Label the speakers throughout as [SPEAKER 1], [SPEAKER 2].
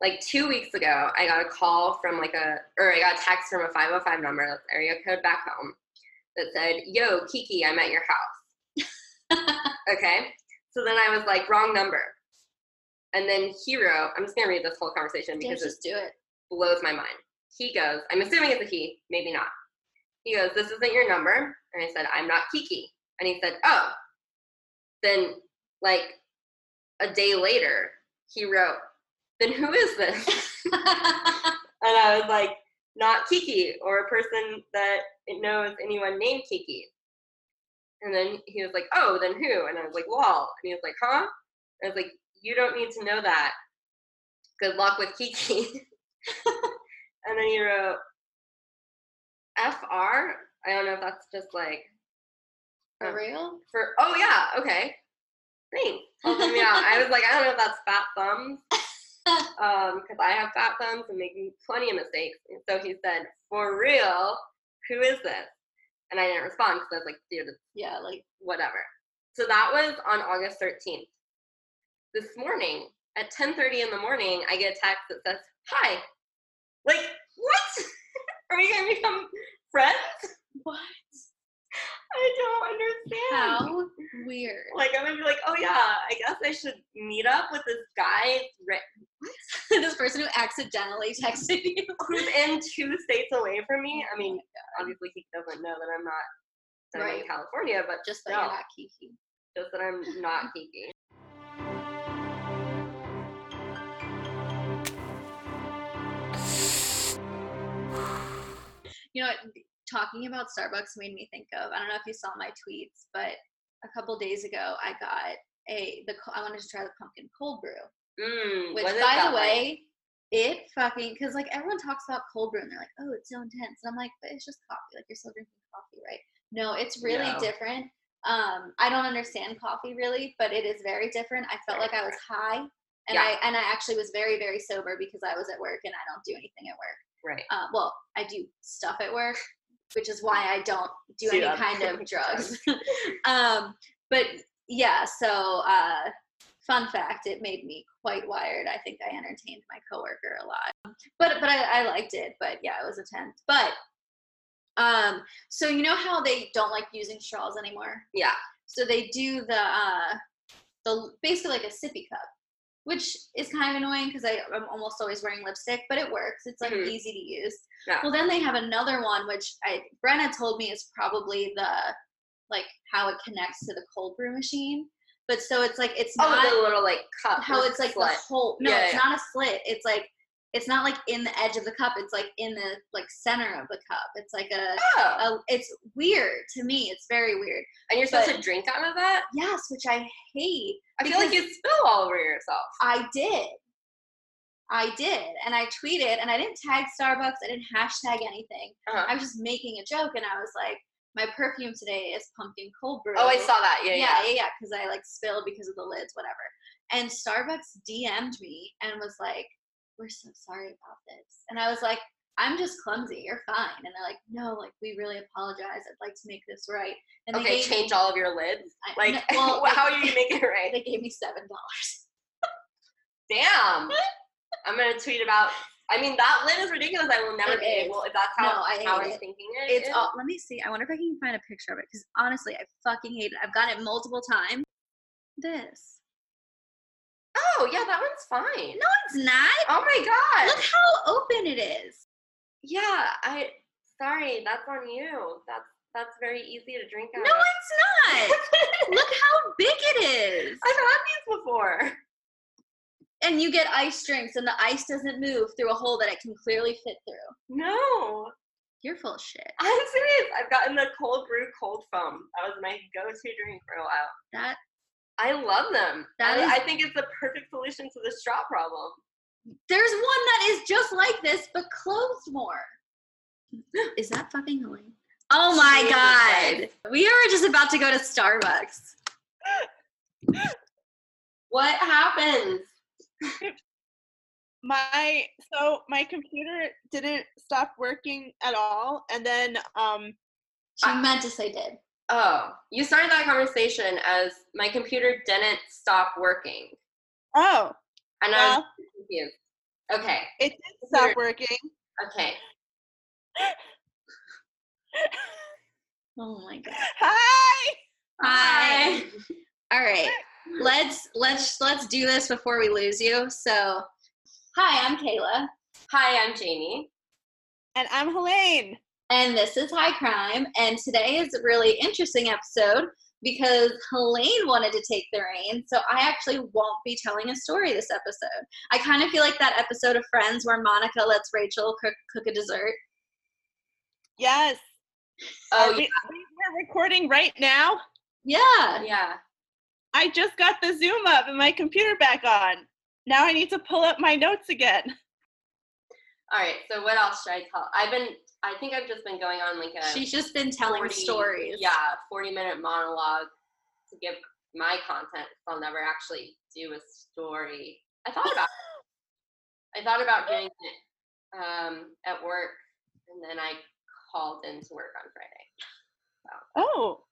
[SPEAKER 1] like two weeks ago, I got a call from like a, or I got a text from a 505 number, that's area code back home, that said, Yo, Kiki, I'm at your house. okay. So then I was like, wrong number. And then Hero, I'm just gonna read this whole conversation
[SPEAKER 2] Yeah,
[SPEAKER 1] because it
[SPEAKER 2] just do it.
[SPEAKER 1] blows my mind. He goes, I'm assuming it's a he, maybe not. He goes, This isn't your number. And I said, I'm not Kiki. And he said, Oh. Then, like a day later, he wrote, Then who is this? and I was like, Not Kiki or a person that knows anyone named Kiki. And then he was like, Oh, then who? And I was like, Lol. And he was like, Huh? And I was like, You don't need to know that. Good luck with Kiki. and then he wrote FR. I don't know if that's just like
[SPEAKER 2] For
[SPEAKER 1] Oh.
[SPEAKER 2] real?
[SPEAKER 1] for oh yeah, okay. Thanks. Out. I was like, I don't know if that's fat thumbs. Um, because I have fat thumbs and making plenty of mistakes. And so he said, For real, who is this? And I didn't respond because I was like, dude,
[SPEAKER 2] Yeah, like
[SPEAKER 1] whatever. So that was on August 13th. This morning at 10:30 in the morning, I get a text that says, "Hi." Like, what? Are we going to become friends?
[SPEAKER 2] what?
[SPEAKER 1] I don't understand.
[SPEAKER 2] How weird.
[SPEAKER 1] Like, I'm going to be like, "Oh yeah, I guess I should meet up with this guy
[SPEAKER 2] this person who accidentally texted you.
[SPEAKER 1] who's in two states away from me." I oh mean, obviously he doesn't know that I'm not that I'm in
[SPEAKER 2] Right.
[SPEAKER 1] California, but
[SPEAKER 2] Just that
[SPEAKER 1] no,
[SPEAKER 2] you're not Kiki.
[SPEAKER 1] just that I'm not Kiki.
[SPEAKER 2] You know? Talking about Starbucks made me think of. I don't know if you saw my tweets, but a couple days ago I got a the I wanted to try the pumpkin cold brew.
[SPEAKER 1] Mm,
[SPEAKER 2] Which, by the
[SPEAKER 1] like?
[SPEAKER 2] way, it fucking because like everyone talks about cold brew and they're like, oh, it's so intense, and I'm like, but it's just coffee. Like you're still drinking coffee, right? No, it's really
[SPEAKER 1] No.
[SPEAKER 2] different. Um, I don't understand coffee really, but it is very different. I felt
[SPEAKER 1] Very
[SPEAKER 2] like I was high, and
[SPEAKER 1] Yeah.
[SPEAKER 2] I and I actually was very very sober because I was at work and I don't do anything at work.
[SPEAKER 1] right.
[SPEAKER 2] Uh, well, I do stuff at work, which is why I don't do
[SPEAKER 1] Do
[SPEAKER 2] any kind of
[SPEAKER 1] drugs.
[SPEAKER 2] drugs. um, but yeah, so uh, fun fact, it made me quite wired. I think I entertained my coworker a lot, but but I, I liked it. But yeah, it was a tenth. But um, so you know how they don't like using straws anymore.
[SPEAKER 1] Yeah.
[SPEAKER 2] So they do the uh, the basically like a sippy cup, which is kind of annoying because I'm almost always wearing lipstick, but it works. It's like
[SPEAKER 1] Mhm.
[SPEAKER 2] easy to use.
[SPEAKER 1] Yeah.
[SPEAKER 2] Well, then they have another one, which I Brenna told me is probably the like how it connects to the cold brew machine. But so it's like it's
[SPEAKER 1] Oh,
[SPEAKER 2] not
[SPEAKER 1] the little like cup.
[SPEAKER 2] how it's like
[SPEAKER 1] slit.
[SPEAKER 2] the whole. No,
[SPEAKER 1] Yeah,
[SPEAKER 2] it's
[SPEAKER 1] yeah.
[SPEAKER 2] not a slit. It's like it's not like in the edge of the cup. It's like in the like center of the cup. It's like a,
[SPEAKER 1] Oh,
[SPEAKER 2] a it's weird to me. It's very weird.
[SPEAKER 1] and you're supposed
[SPEAKER 2] but-
[SPEAKER 1] to drink out of that?
[SPEAKER 2] Yes, which I hate.
[SPEAKER 1] I feel like you spill all over yourself.
[SPEAKER 2] I did. I did. And I tweeted and I didn't tag Starbucks. I didn't hashtag anything.
[SPEAKER 1] Uh-huh.
[SPEAKER 2] I was just making a joke and I was like, my perfume today is pumpkin cold brew.
[SPEAKER 1] Oh, I saw that. Yeah,
[SPEAKER 2] yeah,
[SPEAKER 1] yeah.
[SPEAKER 2] yeah, yeah, because I like spilled because of the lids, whatever. And Starbucks DM'd me and was like, "We're so sorry about this," and I was like, "I'm just clumsy. You're fine." And they're like, "No, like we really apologize. I'd like to make this right." And they
[SPEAKER 1] Okay,
[SPEAKER 2] gave
[SPEAKER 1] change all of your lids.
[SPEAKER 2] I-
[SPEAKER 1] Like,
[SPEAKER 2] no, well,
[SPEAKER 1] how are you making it right?
[SPEAKER 2] they gave me seven dollars.
[SPEAKER 1] Damn. I'm gonna tweet about. I mean, that lid is ridiculous. I will never
[SPEAKER 2] It
[SPEAKER 1] be
[SPEAKER 2] is.
[SPEAKER 1] able. If that's how
[SPEAKER 2] No, I
[SPEAKER 1] how I'm
[SPEAKER 2] it.
[SPEAKER 1] thinking it.
[SPEAKER 2] It's
[SPEAKER 1] is.
[SPEAKER 2] all. Let me see. I wonder if I can find a picture of it because honestly, I fucking hate it. I've gotten it multiple times. This.
[SPEAKER 1] Oh yeah, that one's fine.
[SPEAKER 2] No, it's not.
[SPEAKER 1] Oh my god.
[SPEAKER 2] Look how open it is.
[SPEAKER 1] Yeah, I. Sorry, that's on you. That's that's very easy to drink out
[SPEAKER 2] No, it's not. Look how big it is.
[SPEAKER 1] I've had these before.
[SPEAKER 2] And you get ice drinks, and the ice doesn't move through a hole that it can clearly fit through.
[SPEAKER 1] No,
[SPEAKER 2] You're full of shit.
[SPEAKER 1] I'm serious. I've gotten the cold brew cold foam. That was my go-to drink for a while.
[SPEAKER 2] That
[SPEAKER 1] I love them.
[SPEAKER 2] That
[SPEAKER 1] I,
[SPEAKER 2] is-
[SPEAKER 1] I think it's the perfect solution to the straw problem.
[SPEAKER 2] there's one that is just like this, but closed more. Is that fucking Helene? Oh my god. We are just about to go to Starbucks.
[SPEAKER 1] What happens?
[SPEAKER 3] My so my computer didn't stop working at all and then um
[SPEAKER 2] She meant to say did.
[SPEAKER 1] Oh, you started that conversation as my computer didn't stop working,
[SPEAKER 3] oh
[SPEAKER 1] and I was confused. Okay.
[SPEAKER 3] It did stop working.
[SPEAKER 1] Okay.
[SPEAKER 2] Oh my god.
[SPEAKER 3] Hi.
[SPEAKER 2] Hi. All right. Let's let's let's do this before we lose you. So, hi, I'm Kayla,
[SPEAKER 1] Hi, I'm Jamie.
[SPEAKER 3] And I'm Helene.
[SPEAKER 2] and this is High Crime. And today is a really interesting episode because Helene wanted to take the reins, so I actually won't be telling a story this episode. I kind of feel like that episode of Friends where Monica lets Rachel cook, cook a dessert.
[SPEAKER 3] Yes.
[SPEAKER 1] Oh, uh,
[SPEAKER 3] Are we, we're recording right now.
[SPEAKER 2] Yeah.
[SPEAKER 1] yeah.
[SPEAKER 3] I just got the Zoom up and my computer back on. Now I need to pull up my notes again.
[SPEAKER 1] All right. So what else should I tell? I've been. I think I've just been going on like a.
[SPEAKER 2] She's just been telling
[SPEAKER 1] 40
[SPEAKER 2] stories.
[SPEAKER 1] Yeah, 40 minute monologue to give my content. I'll never actually do a story. I thought about. I thought about doing it um, at work, and then I called in to work on Friday.
[SPEAKER 3] Oh,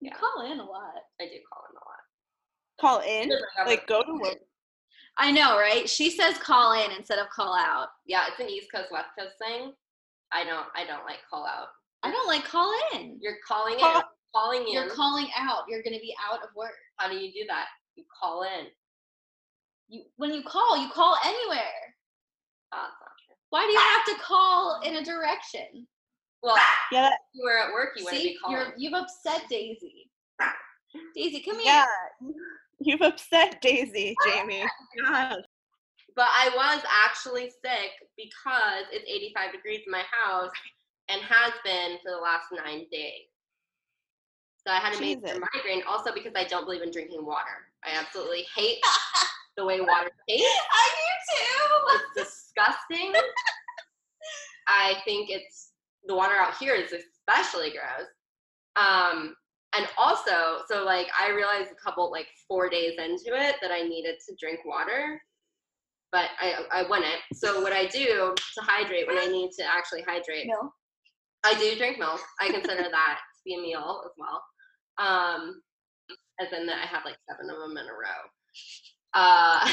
[SPEAKER 2] You
[SPEAKER 1] Yeah.
[SPEAKER 2] call in a lot.
[SPEAKER 1] I do call in a lot.
[SPEAKER 3] Call in? Like go to work.
[SPEAKER 2] I know, right? She says call in instead of call out.
[SPEAKER 1] yeah, it's an East Coast West Coast thing. I don't. I don't like call out.
[SPEAKER 2] I don't like call in.
[SPEAKER 1] You're calling in. Calling in.
[SPEAKER 2] You're calling out. You're going to be out of work.
[SPEAKER 1] How do you do that? You call in.
[SPEAKER 2] You when you call, you call anywhere.
[SPEAKER 1] Oh.
[SPEAKER 2] Why do you have to call in a direction?
[SPEAKER 1] Well,
[SPEAKER 3] Yeah, that,
[SPEAKER 1] you were at work, you wouldn't
[SPEAKER 2] See,
[SPEAKER 1] be calling.
[SPEAKER 2] you're you've upset Daisy. Daisy, come here.
[SPEAKER 3] yeah. You've upset Daisy, Jamie. God.
[SPEAKER 1] But I was actually sick because it's 85 degrees in my house and has been for the last nine days. So I had a major migraine also because I don't believe in drinking water. I absolutely hate the way water tastes.
[SPEAKER 2] I do too.
[SPEAKER 1] It's disgusting. I think it's the water out here is especially gross. Um, and also, so like I realized a couple like four days into it that I needed to drink water, but I I wouldn't. So what I do to hydrate when I need to actually hydrate,
[SPEAKER 2] No.
[SPEAKER 1] I do drink milk. I consider that to be a meal as well. Um, as in that I have like seven of them in a row. Uh,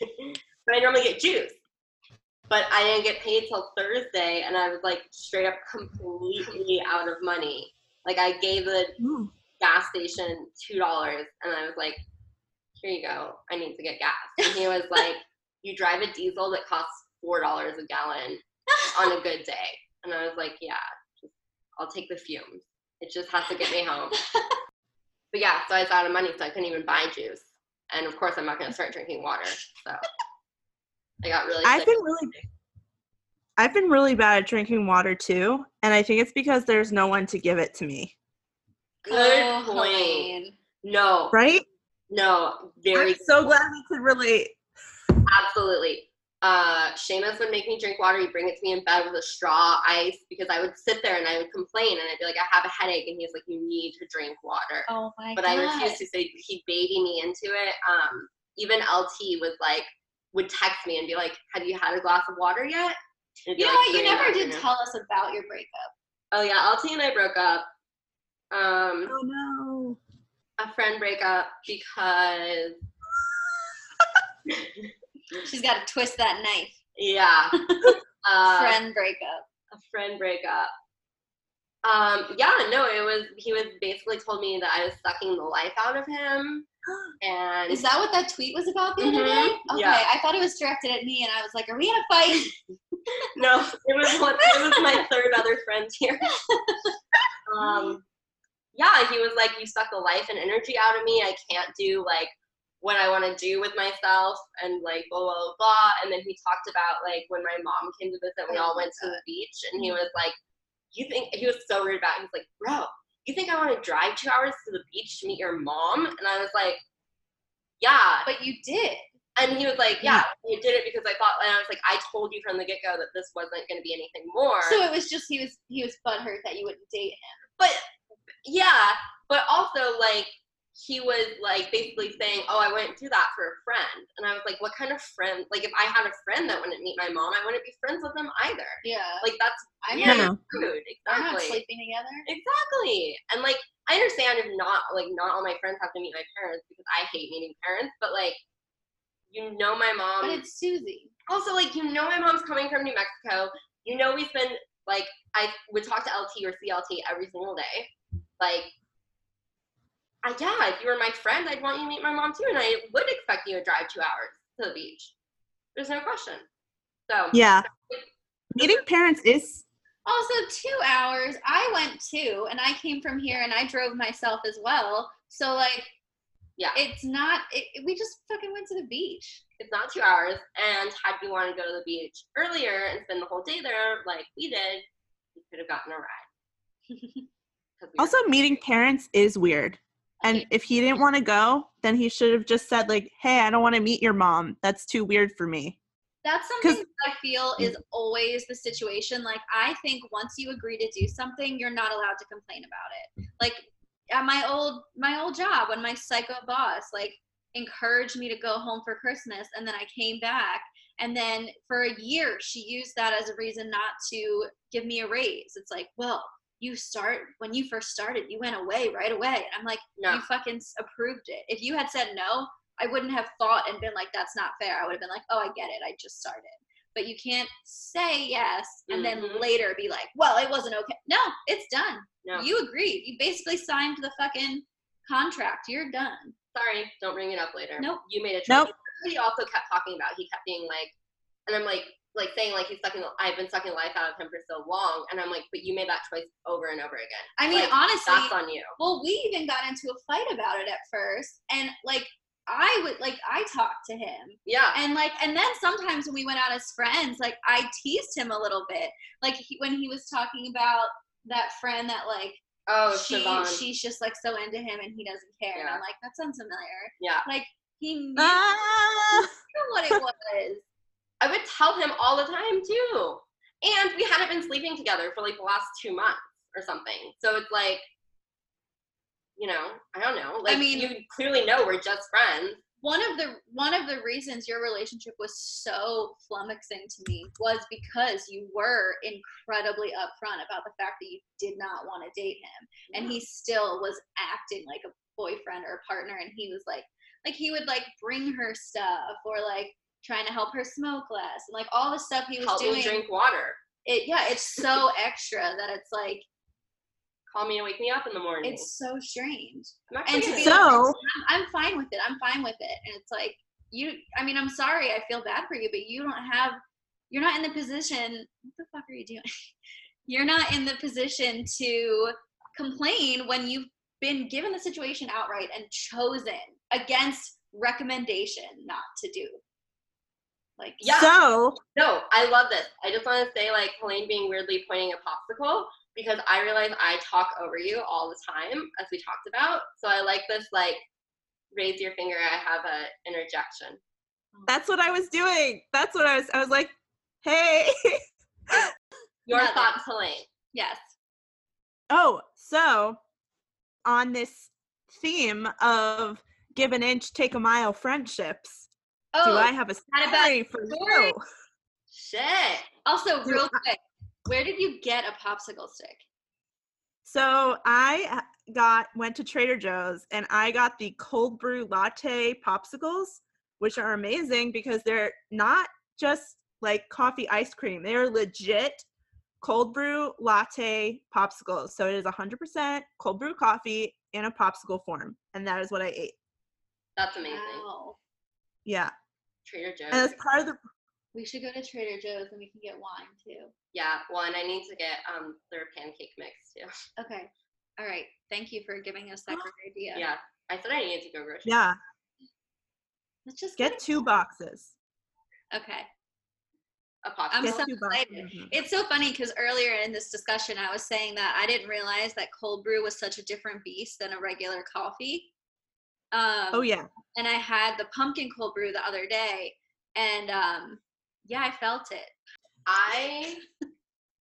[SPEAKER 1] but I normally get juice. But I didn't get paid till Thursday, and I was like straight up completely out of money. Like I gave the gas station two dollars, and I was like, "Here you go. I need to get gas." And he was like, "You drive a diesel that costs four dollars a gallon on a good day," and I was like, "Yeah, just, I'll take the fumes. It just has to get me home." but yeah, so I was out of money, so I couldn't even buy juice, and of course, I'm not going to start drinking water. So I got really.
[SPEAKER 4] I've been really I've been really bad at drinking water too, and I think it's because there's no one to give it to me.
[SPEAKER 1] Good
[SPEAKER 2] Oh,
[SPEAKER 1] point.
[SPEAKER 2] Helene.
[SPEAKER 1] No,
[SPEAKER 4] Right?
[SPEAKER 1] no, very
[SPEAKER 4] I'm so glad we could relate.
[SPEAKER 1] Absolutely. Uh, Seamus would make me drink water. He'd bring it to me in bed with a straw ice because I would sit there and I would complain and I'd be like, I have a headache. And he's like, You need to drink water.
[SPEAKER 2] Oh my
[SPEAKER 1] but
[SPEAKER 2] god.
[SPEAKER 1] I refused to say he'd baby me into it. Um, even LT was like, would text me and be like, Have you had a glass of water yet? And it'd be
[SPEAKER 2] You know
[SPEAKER 1] like
[SPEAKER 2] what? You
[SPEAKER 1] three in the
[SPEAKER 2] never did tell us about your breakup.
[SPEAKER 1] Oh yeah, LT and I broke up. Um,
[SPEAKER 4] Oh no.
[SPEAKER 1] a friend breakup because
[SPEAKER 2] She's got to twist that knife.
[SPEAKER 1] yeah. Uh,
[SPEAKER 2] Friend breakup.
[SPEAKER 1] a friend breakup. Um, yeah, no, it was he was basically told me that I was sucking the life out of him, and
[SPEAKER 2] Is that what that tweet was about the other
[SPEAKER 1] Mhm,
[SPEAKER 2] day? Okay,
[SPEAKER 1] yeah.
[SPEAKER 2] I thought it was directed at me, and I was like, "Are we in a fight?"
[SPEAKER 1] no, it was one, it was my third other friend here. um, yeah, he was like, "You suck the life and energy out of me. I can't do like what I want to do with myself," and like blah blah blah. blah. And then he talked about like when my mom came to visit, we
[SPEAKER 2] Oh
[SPEAKER 1] all went to the beach, and he mm-hmm. was like, "You think?" He was so rude about. It. He was like, "Bro, you think I want to drive two hours to the beach to meet your mom?" And I was like, "Yeah."
[SPEAKER 2] but you did.
[SPEAKER 1] And he was like, "Yeah, you did it because I thought." And I was like, "I told you from the get go that this wasn't going to be anything more."
[SPEAKER 2] So it was just he was he was butthurt that you wouldn't date him.
[SPEAKER 1] but yeah, but also like he was like basically saying, "Oh, I wouldn't do that for a friend," and I was like, "What kind of friend? Like, if I had a friend that wouldn't meet my mom, I wouldn't be friends with them either.
[SPEAKER 2] Yeah,
[SPEAKER 1] Like, that's
[SPEAKER 2] I'm
[SPEAKER 1] weird,
[SPEAKER 2] not,
[SPEAKER 1] rude.
[SPEAKER 2] we're not
[SPEAKER 1] Exactly,
[SPEAKER 2] sleeping together.
[SPEAKER 1] exactly. And like, I understand if not like not all my friends have to meet my parents because I hate meeting parents, but like, you know, my mom.
[SPEAKER 2] But it's Susie.
[SPEAKER 1] Also, like you know, my mom's coming from New Mexico. You know, we spend like I would talk to LT or CLT every single day. Like, I, yeah, if you were my friend, I'd want you to meet my mom too, and I would expect you to drive two hours to the beach. There's no question. So
[SPEAKER 4] Yeah. Meeting parents is
[SPEAKER 2] Also, two hours. I went too, and I came from here, and I drove myself as well. So like,
[SPEAKER 1] Yeah.
[SPEAKER 2] it's not. It, it- we just fucking went to the beach.
[SPEAKER 1] it's not two hours. And had you wanted to go to the beach earlier and spend the whole day there, like we did, you could have gotten a ride. 'Cause we were-
[SPEAKER 4] also meeting parents is weird. And if he didn't want to go, then he should have just said like, "Hey, I don't want to meet your mom. That's too weird for me."
[SPEAKER 2] That's something that I feel is always the situation. Like, I think once you agree to do something, you're not allowed to complain about it. Like at my old my old job, when my psycho boss like encouraged me to go home for Christmas, and then I came back, and then for a year she used that as a reason not to give me a raise. It's like, well, you start when you first started, you went away right away. And I'm like,
[SPEAKER 1] No.
[SPEAKER 2] you fucking approved it. If you had said no, I wouldn't have thought and been like, that's not fair. I would have been like, oh, I get it. I just started. But you can't say yes and
[SPEAKER 1] Mhm.
[SPEAKER 2] then later be like, well, it wasn't okay. No, it's done.
[SPEAKER 1] No.
[SPEAKER 2] You agreed. You basically signed the fucking contract. You're done.
[SPEAKER 1] Sorry, don't bring it up later.
[SPEAKER 2] Nope.
[SPEAKER 1] You made a choice.
[SPEAKER 4] Nope.
[SPEAKER 1] He also kept talking about. He kept being like, and I'm like, like saying like he's sucking. I've been sucking life out of him for so long, and I'm like, but you made that choice over and over again.
[SPEAKER 2] I mean,
[SPEAKER 1] Like,
[SPEAKER 2] honestly,
[SPEAKER 1] that's on you.
[SPEAKER 2] well, we even got into a fight about it at first. And like, I would, like, I talked to him.
[SPEAKER 1] Yeah.
[SPEAKER 2] and like and then sometimes when we went out as friends like i teased him a little bit like he, when he was talking about that friend that like
[SPEAKER 1] oh,
[SPEAKER 2] she
[SPEAKER 1] Siobhan.
[SPEAKER 2] she's just like so into him and he doesn't care and
[SPEAKER 1] Yeah.
[SPEAKER 2] i'm like that sounds familiar
[SPEAKER 1] yeah.
[SPEAKER 2] like he knew
[SPEAKER 4] Ah!
[SPEAKER 2] what it was
[SPEAKER 1] I would tell him all the time too. And we hadn't been sleeping together for like the last two months or something. So it's like, you know, I don't know. Like
[SPEAKER 2] mean-
[SPEAKER 1] you clearly know we're just friends.
[SPEAKER 2] one of the one of the reasons your relationship was so flummoxing to me was because you were incredibly upfront about the fact that you did not want to date him and he still was acting like a boyfriend or a partner and he was like like he would like bring her stuff or like trying to help her smoke less and like all the stuff he was
[SPEAKER 1] help
[SPEAKER 2] doing
[SPEAKER 1] drink water.
[SPEAKER 2] it yeah it's so extra that it's like
[SPEAKER 1] Call me and wake me up in the morning.
[SPEAKER 2] it's so strange
[SPEAKER 1] I'm
[SPEAKER 2] and to be
[SPEAKER 4] So-
[SPEAKER 2] like, I'm, I'm fine with it. I'm fine with it. And it's like you. I mean, I'm sorry. I feel bad for you, but you don't have. You're not in the position. What the fuck are you doing? You're not in the position to complain when you've been given the situation outright and chosen against recommendation not to do. Like
[SPEAKER 1] Yeah.
[SPEAKER 4] So
[SPEAKER 1] No, I love this. I just want to say, like, Helene being weirdly pointing a popsicle because I realize I talk over you all the time, as we talked about. So I like this, like, raise your finger. I have a interjection.
[SPEAKER 4] that's what I was doing. That's what I was. I was like, "Hey."
[SPEAKER 1] Your
[SPEAKER 2] Nothing.
[SPEAKER 1] thoughts, Helene.
[SPEAKER 2] yes.
[SPEAKER 4] Oh, so on this theme of give an inch, take a mile friendships,
[SPEAKER 2] Oh,
[SPEAKER 4] do I have a
[SPEAKER 2] had a bad
[SPEAKER 4] story for
[SPEAKER 2] story?
[SPEAKER 4] you?
[SPEAKER 1] Shit.
[SPEAKER 2] also
[SPEAKER 4] Do
[SPEAKER 2] real
[SPEAKER 4] I-
[SPEAKER 2] quick. Where did you get a popsicle stick?
[SPEAKER 4] So I uh, got went to Trader Joe's and I got the cold brew latte popsicles, which are amazing because they're not just like coffee ice cream. They're legit cold brew latte popsicles. So it is 100% cold brew coffee in a popsicle form, and that is what I ate.
[SPEAKER 1] That's amazing.
[SPEAKER 2] Wow.
[SPEAKER 4] Yeah,
[SPEAKER 1] Trader Joe's.
[SPEAKER 4] and as part of the
[SPEAKER 2] We should go to Trader Joe's and we can get wine too.
[SPEAKER 1] yeah, well, and I need to get um their pancake mix too.
[SPEAKER 2] Okay. All right. Thank you for giving us that great idea.
[SPEAKER 1] Yeah. I said I needed to go grocery.
[SPEAKER 4] yeah,
[SPEAKER 2] Let's just
[SPEAKER 4] get
[SPEAKER 2] it.
[SPEAKER 4] two boxes.
[SPEAKER 2] Okay.
[SPEAKER 1] A popsicle.
[SPEAKER 2] I'm so
[SPEAKER 4] two
[SPEAKER 2] excited.
[SPEAKER 4] boxes. Mhm.
[SPEAKER 2] It's so funny because earlier in this discussion, I was saying that I didn't realize that cold brew was such a different beast than a regular coffee. Um,
[SPEAKER 4] Oh yeah,
[SPEAKER 2] And I had the pumpkin cold brew the other day, and um, yeah, I felt it.
[SPEAKER 1] I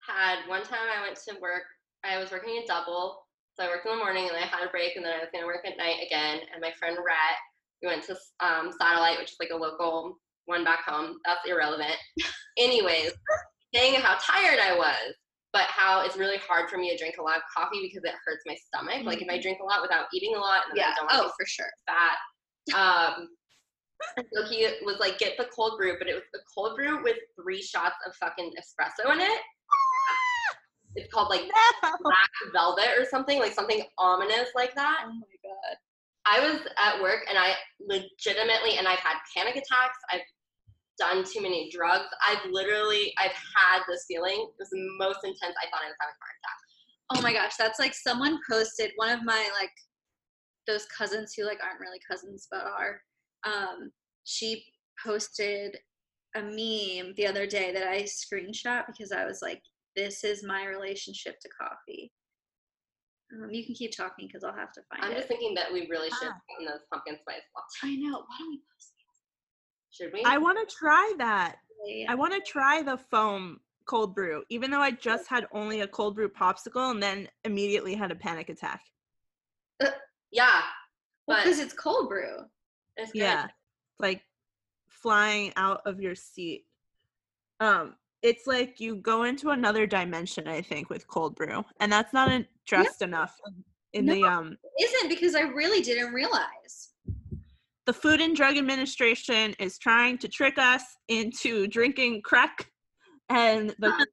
[SPEAKER 1] had one time I went to work. I was working a double, so I worked in the morning and I had a break, and then I was gonna work at night again. And my friend Rhett, we went to um, Satellite, which is like a local one back home. That's irrelevant. Anyways, saying how tired I was, but how it's really hard for me to drink a lot of coffee because it hurts my stomach. Like if I drink a lot without eating a lot, then
[SPEAKER 2] Yeah.
[SPEAKER 1] I don't want to
[SPEAKER 2] Oh, for sure.
[SPEAKER 1] fat. Um, so he was like, get the cold brew, but it was the cold brew with three shots of fucking espresso in it. It's called like
[SPEAKER 4] No.
[SPEAKER 1] black velvet or something, like something ominous like that.
[SPEAKER 2] Oh my god.
[SPEAKER 1] I was at work and I legitimately, and I've had panic attacks. I've done too many drugs. I've literally, I've had this feeling. It was the most intense. I thought I was having a heart attack.
[SPEAKER 2] Oh my gosh, that's like someone posted one of my like those cousins who like aren't really cousins but are. Um, she posted a meme the other day that I screenshot because I was like, "This is my relationship to coffee." Um, you can keep talking because I'll have to find it.
[SPEAKER 1] I'm just thinking that we really should
[SPEAKER 4] Ah.
[SPEAKER 1] have gotten those pumpkin spice lattes.
[SPEAKER 2] I know. Why don't we post
[SPEAKER 1] Should we?
[SPEAKER 4] I want to try that.
[SPEAKER 2] it?
[SPEAKER 4] I want to try the foam cold brew, even though I just had only a cold brew popsicle and then immediately had a panic attack.
[SPEAKER 1] yeah, but
[SPEAKER 2] because it's cold brew.
[SPEAKER 1] it's good.
[SPEAKER 4] Yeah, like flying out of your seat. Um, it's like you go into another dimension. I think with cold brew, and that's not addressed enough in
[SPEAKER 2] No.
[SPEAKER 4] the um
[SPEAKER 2] Isn't because I really didn't realize.
[SPEAKER 4] The Food and Drug Administration is trying to trick us into drinking crack, and the,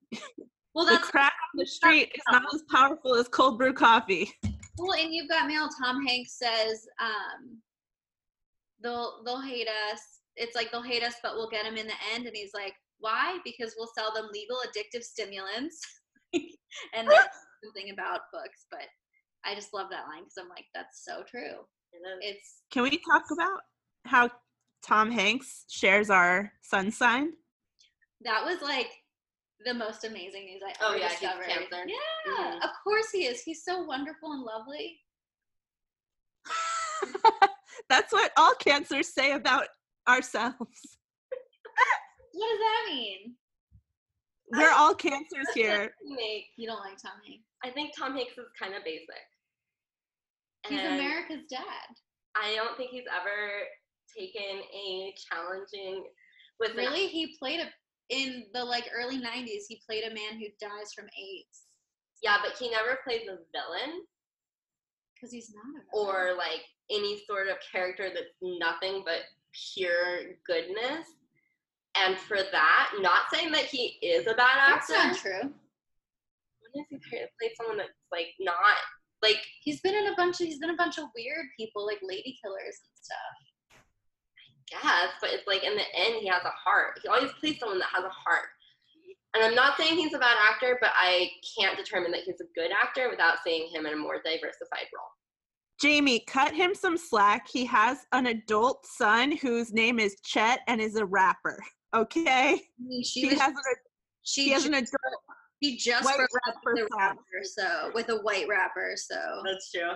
[SPEAKER 2] Well,
[SPEAKER 4] the crack on the street is not as powerful as cold brew coffee.
[SPEAKER 2] Well, and you've got mail. Tom Hanks says um, they'll they'll hate us. It's like they'll hate us, but we'll get them in the end. And he's like, why? Because we'll sell them legal addictive stimulants. and that's something about books, but I just love that line because I'm like, that's so true.
[SPEAKER 1] It is.
[SPEAKER 4] Can we talk about how Tom Hanks shares our sun sign?
[SPEAKER 2] that was like the most amazing news I
[SPEAKER 1] Oh,
[SPEAKER 2] ever
[SPEAKER 1] yeah, he's
[SPEAKER 2] discovered.
[SPEAKER 1] Cancer.
[SPEAKER 2] Yeah,
[SPEAKER 1] Mhm.
[SPEAKER 2] of course he is. He's so wonderful and lovely.
[SPEAKER 4] That's what all cancers say about ourselves.
[SPEAKER 2] What does that mean?
[SPEAKER 4] We're all cancers here.
[SPEAKER 1] Make-
[SPEAKER 2] You don't like Tom Hanks?
[SPEAKER 1] I think Tom Hanks is kind of basic.
[SPEAKER 2] He's
[SPEAKER 1] And
[SPEAKER 2] America's dad.
[SPEAKER 1] I don't think he's ever taken a challenging with an-
[SPEAKER 2] Really, he played a in the like early '90s. He played a man who dies from AIDS
[SPEAKER 1] yeah, but he never plays a villain
[SPEAKER 2] because he's not a villain.
[SPEAKER 1] or like any sort of character that's nothing but pure goodness. And for that, not saying that he is a bad actor.
[SPEAKER 2] That's not true.
[SPEAKER 1] When has he played, played someone that's like not like
[SPEAKER 2] He's been in a bunch of he's been a bunch of weird people like lady killers and stuff.
[SPEAKER 1] yes, but it's like in the end he has a heart. He always plays someone that has a heart. And I'm not saying he's a bad actor, but I can't determine that he's a good actor without seeing him in a more diversified role.
[SPEAKER 4] Jamie, cut him some slack. He has an adult son whose name is Chet and is a rapper. Okay?
[SPEAKER 2] I she
[SPEAKER 4] He
[SPEAKER 2] was
[SPEAKER 4] has an,
[SPEAKER 2] she
[SPEAKER 4] he has an adult
[SPEAKER 2] he just
[SPEAKER 4] white
[SPEAKER 2] broke up
[SPEAKER 4] rapper
[SPEAKER 2] with a rapper, so with a white rapper, so
[SPEAKER 1] That's true.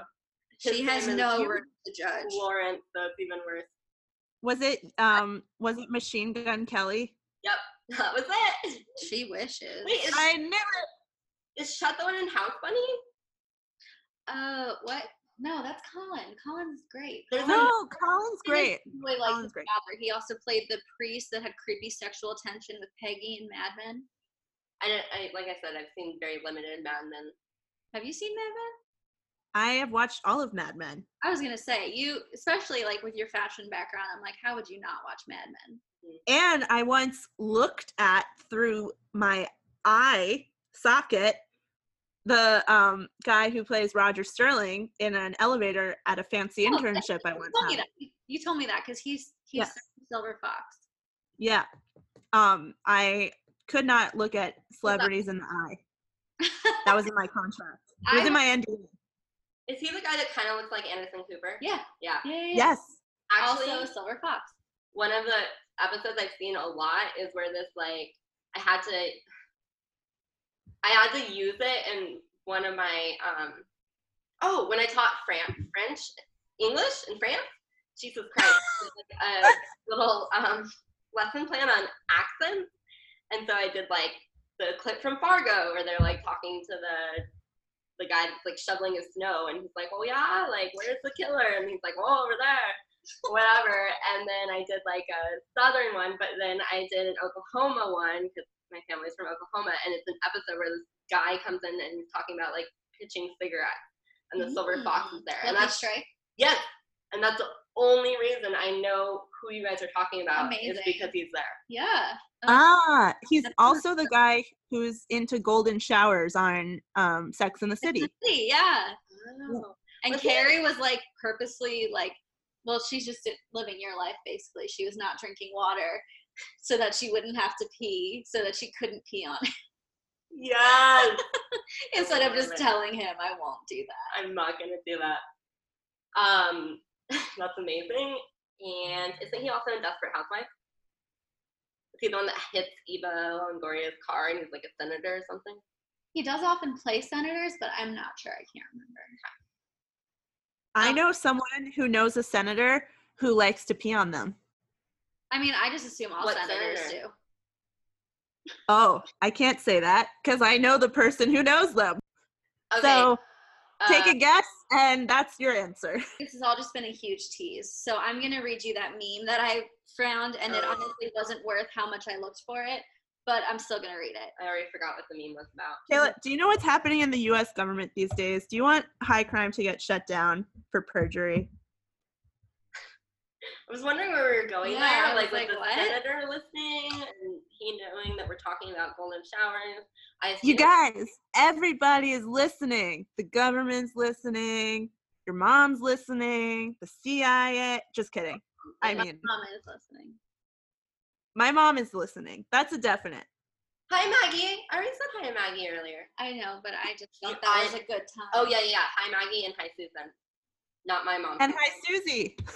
[SPEAKER 2] she has no room to judge.
[SPEAKER 1] Lawrence, so it's even worse.
[SPEAKER 4] Was it um was it Machine Gun Kelly?
[SPEAKER 1] Yep, that was it.
[SPEAKER 2] She wishes.
[SPEAKER 1] Wait, is,
[SPEAKER 4] I knew it.
[SPEAKER 1] is Chet the one in House Bunny?
[SPEAKER 2] uh, what? No, that's Colin. Colin's great.
[SPEAKER 1] There's
[SPEAKER 2] Colin-
[SPEAKER 4] No, Colin's great.
[SPEAKER 2] really like
[SPEAKER 4] Colin's great.
[SPEAKER 2] father. He also played the priest that had creepy sexual attention with Peggy and Mad Men.
[SPEAKER 1] I, I like I said, I've seen very limited Mad Men.
[SPEAKER 2] Have you seen Mad Men?
[SPEAKER 4] I have watched all of Mad Men.
[SPEAKER 2] I was gonna say you, especially like with your fashion background. I'm like, how would you not watch Mad Men?
[SPEAKER 4] And I once looked at through my eye socket the um guy who plays Roger Sterling in an elevator at a fancy
[SPEAKER 2] Oh,
[SPEAKER 4] internship I
[SPEAKER 2] You
[SPEAKER 4] once
[SPEAKER 2] told me
[SPEAKER 4] had.
[SPEAKER 2] that. You told me that because he's he's
[SPEAKER 4] Yes.
[SPEAKER 2] Silver Fox.
[SPEAKER 4] Yeah. Um I could not look at celebrities in the eye. That was in my contract. It was
[SPEAKER 2] I
[SPEAKER 4] in my NDA.
[SPEAKER 1] Is he the guy that kind of looks like Anderson Cooper?
[SPEAKER 2] yeah,
[SPEAKER 1] Yeah.
[SPEAKER 2] yeah, yeah. yeah.
[SPEAKER 4] Yes.
[SPEAKER 1] Actually,
[SPEAKER 2] also Silver Fox.
[SPEAKER 1] one of the episodes I've seen a lot is where this like I had to I had to use it in one of my um oh when I taught Fran- French English in France Jesus Christ there's like a little um lesson plan on accents and so I did like the clip from Fargo where they're like talking to the the guy that's like shoveling his snow and he's like oh yeah like where's the killer and he's like oh over there whatever. And then I did like a southern one, but then I did an Oklahoma one because my family's from Oklahoma, and it's an episode where this guy comes in and he's talking about like pitching cigarettes, and the silver mm. fox is there, and that's
[SPEAKER 2] Strike.
[SPEAKER 1] yes, and that's the only reason I know who you guys are talking about is because he's there.
[SPEAKER 2] Yeah. Oh,
[SPEAKER 4] Ah, he's
[SPEAKER 2] That's
[SPEAKER 4] also the guy who's into golden showers on um, Sex in the City.
[SPEAKER 2] see, yeah.
[SPEAKER 1] Oh.
[SPEAKER 2] And
[SPEAKER 1] he-
[SPEAKER 2] Carrie was like purposely like, well, she's just living your life basically. She was not drinking water so that she wouldn't have to pee, so that she couldn't pee on it.
[SPEAKER 1] Yes,
[SPEAKER 2] Instead of just telling him, I won't do that.
[SPEAKER 1] I'm not gonna do that. Um, that's amazing. And isn't he also in Desperate Housewives? Is he the one that hits Eva Longoria's car and he's like a senator or something?
[SPEAKER 2] He does often play senators, but I'm not sure. I can't remember.
[SPEAKER 4] I know someone who knows a senator who likes to pee on them.
[SPEAKER 2] I mean, I just assume all
[SPEAKER 1] What
[SPEAKER 2] senators
[SPEAKER 1] senator?
[SPEAKER 2] do.
[SPEAKER 4] Oh, I can't say that because I know the person who knows them.
[SPEAKER 1] Okay.
[SPEAKER 4] So take
[SPEAKER 1] uh,
[SPEAKER 4] a guess, and that's your answer.
[SPEAKER 2] This has all just been a huge tease. So I'm gonna read you that meme that I found, and it
[SPEAKER 1] Oh.
[SPEAKER 2] honestly wasn't worth how much I looked for it, but I'm still gonna read it.
[SPEAKER 1] I already forgot what the meme was about.
[SPEAKER 4] Kayla, do you know what's happening in the U.S. government these days? Do you want high crime to get shut down for perjury?
[SPEAKER 1] I was wondering where we were going
[SPEAKER 2] Yeah,
[SPEAKER 1] there,
[SPEAKER 2] was
[SPEAKER 1] like with
[SPEAKER 2] like,
[SPEAKER 1] the
[SPEAKER 2] what?
[SPEAKER 1] senator listening and he knowing that we're talking about golden showers. I
[SPEAKER 4] You guys, everybody is listening. The government's listening. Your mom's listening. The CIA. Just kidding. I
[SPEAKER 2] My
[SPEAKER 4] mean,
[SPEAKER 2] mom is listening.
[SPEAKER 4] my mom is listening. That's a definite.
[SPEAKER 1] Hi Maggie. I already said hi to Maggie earlier.
[SPEAKER 2] I know, but I just thought that was
[SPEAKER 1] I-
[SPEAKER 2] a good oh, time.
[SPEAKER 1] Oh yeah, yeah. yeah. Hi Maggie and hi Susan. Not my mom.
[SPEAKER 4] And hi, Susie.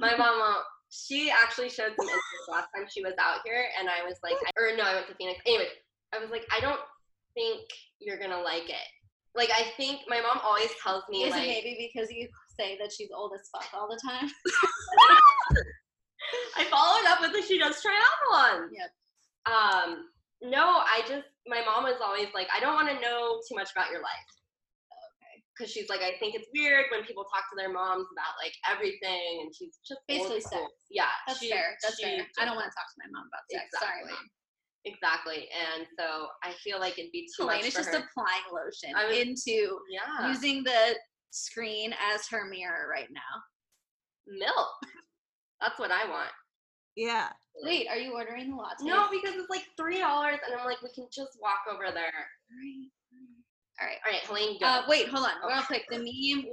[SPEAKER 1] my mom won't. She actually showed some interest last time she was out here, and I was like, I, or no, I went to Phoenix. Anyway, I was like, I don't think you're gonna like it. Like, I think my mom always tells me
[SPEAKER 2] Is
[SPEAKER 1] like,
[SPEAKER 2] maybe because you say that she's old as fuck all the time?
[SPEAKER 1] I followed up with the she does triathlon.
[SPEAKER 2] Yep.
[SPEAKER 1] Um, no, I just my mom was always like, I don't want to know too much about your life.
[SPEAKER 2] Okay.
[SPEAKER 1] Because she's like, I think it's weird when people talk to their moms about like everything, and she's just
[SPEAKER 2] Basically
[SPEAKER 1] school.
[SPEAKER 2] sex.
[SPEAKER 1] Yeah,
[SPEAKER 2] That's
[SPEAKER 1] she-
[SPEAKER 2] fair. That's
[SPEAKER 1] she
[SPEAKER 2] fair. I don't want to talk to my mom about sex. Sorry,
[SPEAKER 1] Exactly.
[SPEAKER 2] mom.
[SPEAKER 1] Exactly, and so I feel like it'd be too
[SPEAKER 2] Elaine
[SPEAKER 1] much
[SPEAKER 2] is just
[SPEAKER 1] her.
[SPEAKER 2] applying lotion
[SPEAKER 1] I was-
[SPEAKER 2] into
[SPEAKER 1] yeah,
[SPEAKER 2] using the screen as her mirror right now.
[SPEAKER 1] milk. That's what I want.
[SPEAKER 4] Yeah.
[SPEAKER 2] Wait, are you ordering the latte?
[SPEAKER 1] No, because it's like three dollars, and I'm like, we can just walk over there.
[SPEAKER 2] All right.
[SPEAKER 1] All right, Helene, go.
[SPEAKER 2] Uh, wait, hold on, real quick. The meme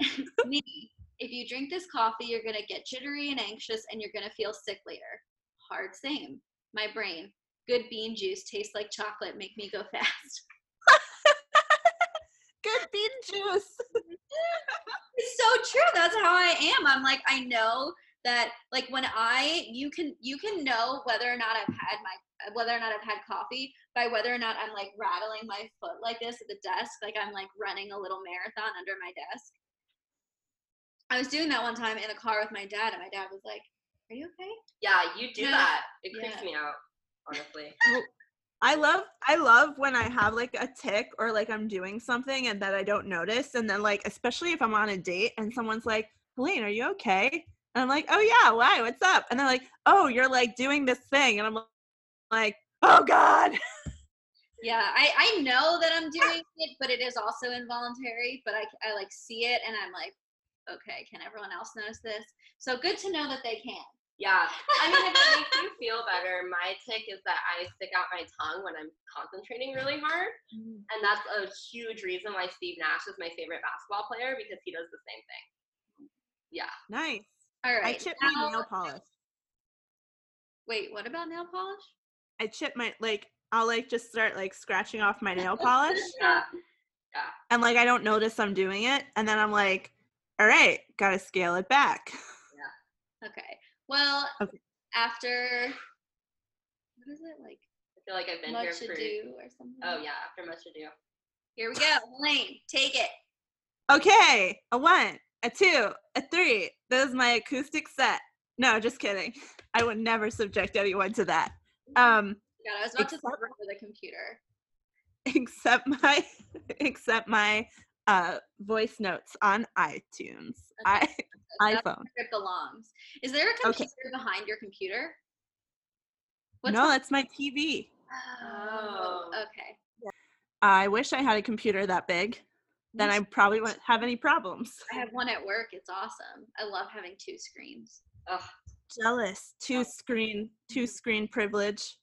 [SPEAKER 2] was me. If you drink this coffee, you're gonna get jittery and anxious, and you're gonna feel sick later. Hard same. My brain. Good bean juice tastes like chocolate. Make me go fast.
[SPEAKER 4] Good bean juice.
[SPEAKER 2] It's so true. That's how I am. I'm like, I know that like when I you can you can know whether or not I've had my whether or not I've had coffee by whether or not I'm like rattling my foot like this at the desk, like I'm like running a little marathon under my desk. I was doing that one time in a car with my dad, and my dad was like, "Are you okay?"
[SPEAKER 1] yeah, you do
[SPEAKER 2] No,
[SPEAKER 1] that. It creeps
[SPEAKER 2] yeah.
[SPEAKER 1] me out, honestly.
[SPEAKER 4] Oh, I love I love when I have like a tick or like I'm doing something and that I don't notice and then like especially if I'm on a date and someone's like, "Helene, are you okay?" And I'm like, "Oh yeah, why? What's up?" And they're like, "Oh, you're like doing this thing." And I'm like, "Oh god."
[SPEAKER 2] Yeah, I I know that I'm doing it, but it is also involuntary. But I I like see it, and I'm like, okay, can everyone else notice this? So good to know that they can.
[SPEAKER 1] Yeah. I mean, if it makes you feel better, my tick is that I stick out my tongue when I'm concentrating really hard. Mm. And that's a huge reason why Steve Nash is my favorite basketball player because he does the same thing. Yeah.
[SPEAKER 4] Nice.
[SPEAKER 2] All
[SPEAKER 4] I
[SPEAKER 2] right.
[SPEAKER 4] chip my nail polish.
[SPEAKER 2] Wait, what about nail polish?
[SPEAKER 4] I chip my like I'll like just start like scratching off my nail polish
[SPEAKER 1] Yeah.
[SPEAKER 4] and like I don't notice I'm doing it and then I'm like, "All right, got to scale it back." Yeah.
[SPEAKER 2] Okay. Well,
[SPEAKER 4] Okay.
[SPEAKER 2] after what is it like?
[SPEAKER 1] I feel like I've been
[SPEAKER 2] Much
[SPEAKER 1] here for.
[SPEAKER 2] ado or something.
[SPEAKER 1] Oh, yeah, after much ado.
[SPEAKER 2] Here we go, Elaine. Take it.
[SPEAKER 4] Okay, a one, a two, a three. That was my acoustic set. No, just kidding. I would never subject anyone to that. Um,
[SPEAKER 2] God, I was about to
[SPEAKER 4] Except-
[SPEAKER 2] throw over the computer.
[SPEAKER 4] except my except my uh voice notes on iTunes. I
[SPEAKER 2] That's
[SPEAKER 4] iPhone.
[SPEAKER 2] it belongs. Is there a
[SPEAKER 4] Okay.
[SPEAKER 2] computer behind your computer? What's
[SPEAKER 4] no, that's my TV.
[SPEAKER 2] Oh,
[SPEAKER 1] Oh.
[SPEAKER 2] okay.
[SPEAKER 4] I wish I had a computer that big. then I probably wouldn't have any problems.
[SPEAKER 2] I have one at work. It's awesome. I love having two screens.
[SPEAKER 1] Ugh,
[SPEAKER 4] Jealous. Two screen, two mm-hmm. screen privilege.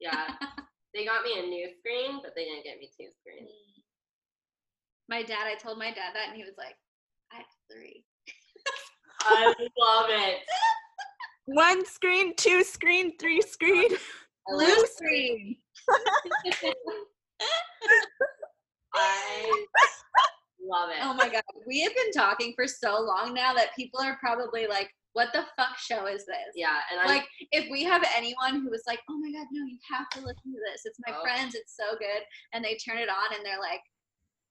[SPEAKER 1] yeah. they got me a new screen, but they didn't get me two screens. Mm.
[SPEAKER 2] My dad, I told my dad that, and he was like, I have three.
[SPEAKER 1] I love it.
[SPEAKER 4] One screen, two screen, three screen.
[SPEAKER 2] Blue screen.
[SPEAKER 1] I love it.
[SPEAKER 2] Oh my god, we have been talking for so long now that people are probably like, "What the fuck show is this?"
[SPEAKER 1] Yeah, and I'm
[SPEAKER 2] Like, if we have anyone who was like, "Oh my god, no, you have to listen to this. It's my
[SPEAKER 1] Oh.
[SPEAKER 2] friends. It's so good," and they turn it on and they're like,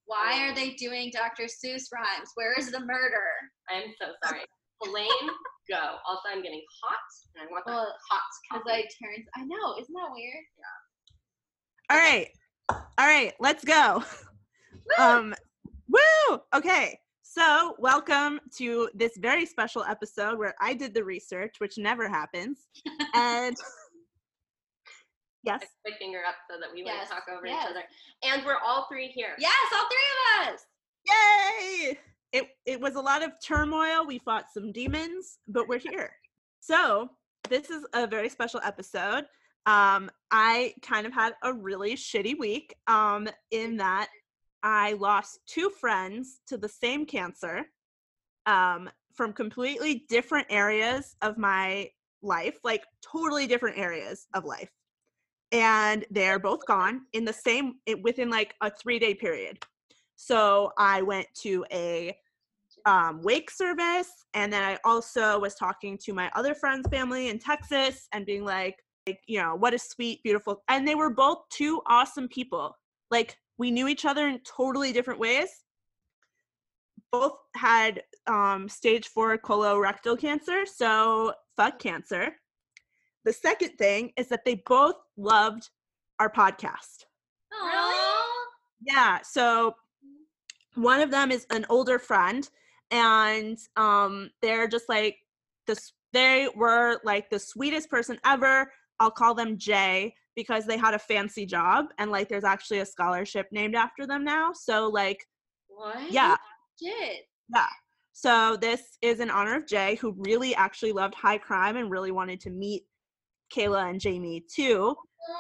[SPEAKER 2] "Why are they doing Dr. Seuss rhymes? Where is the murder?"
[SPEAKER 1] I'm so sorry. Elaine, go. Also, I'm getting hot, and I want that
[SPEAKER 2] Well,
[SPEAKER 1] hot
[SPEAKER 2] Because. I turned. I know, isn't that weird? Yeah.
[SPEAKER 4] All right. All right, let's go. Um woo! Okay. So, welcome to this very special episode where I did the research, which never happens. And yes,
[SPEAKER 1] my finger up so that we
[SPEAKER 2] Yes,
[SPEAKER 1] wouldn't talk over
[SPEAKER 2] yes.
[SPEAKER 1] each other. And we're all three here.
[SPEAKER 2] Yes, all three of us.
[SPEAKER 4] Yay! It it was a lot of turmoil. We fought some demons, but we're here. So this is a very special episode. Um, I kind of had a really shitty week. Um, in that I lost two friends to the same cancer. Um, from completely different areas of my life, like totally different areas of life. And they're both gone in the same within like a three day period. So I went to a um, wake service, and then I also was talking to my other friend's family in Texas and being like, like, you know, what a sweet, beautiful. And they were both two awesome people. Like we knew each other in totally different ways. Both had um, stage four colorectal cancer, so fuck cancer. The second thing is that they both loved our podcast.
[SPEAKER 2] Aw.
[SPEAKER 4] Yeah. So one of them is an older friend, and um, they're just like this. They were like the sweetest person ever. I'll call them Jay because they had a fancy job, and like there's actually a scholarship named after them now. So like,
[SPEAKER 1] What?
[SPEAKER 4] yeah.
[SPEAKER 2] Shit.
[SPEAKER 4] So this is in honor of Jay, who really actually loved high crime and really wanted to meet Kayla and Jamie too.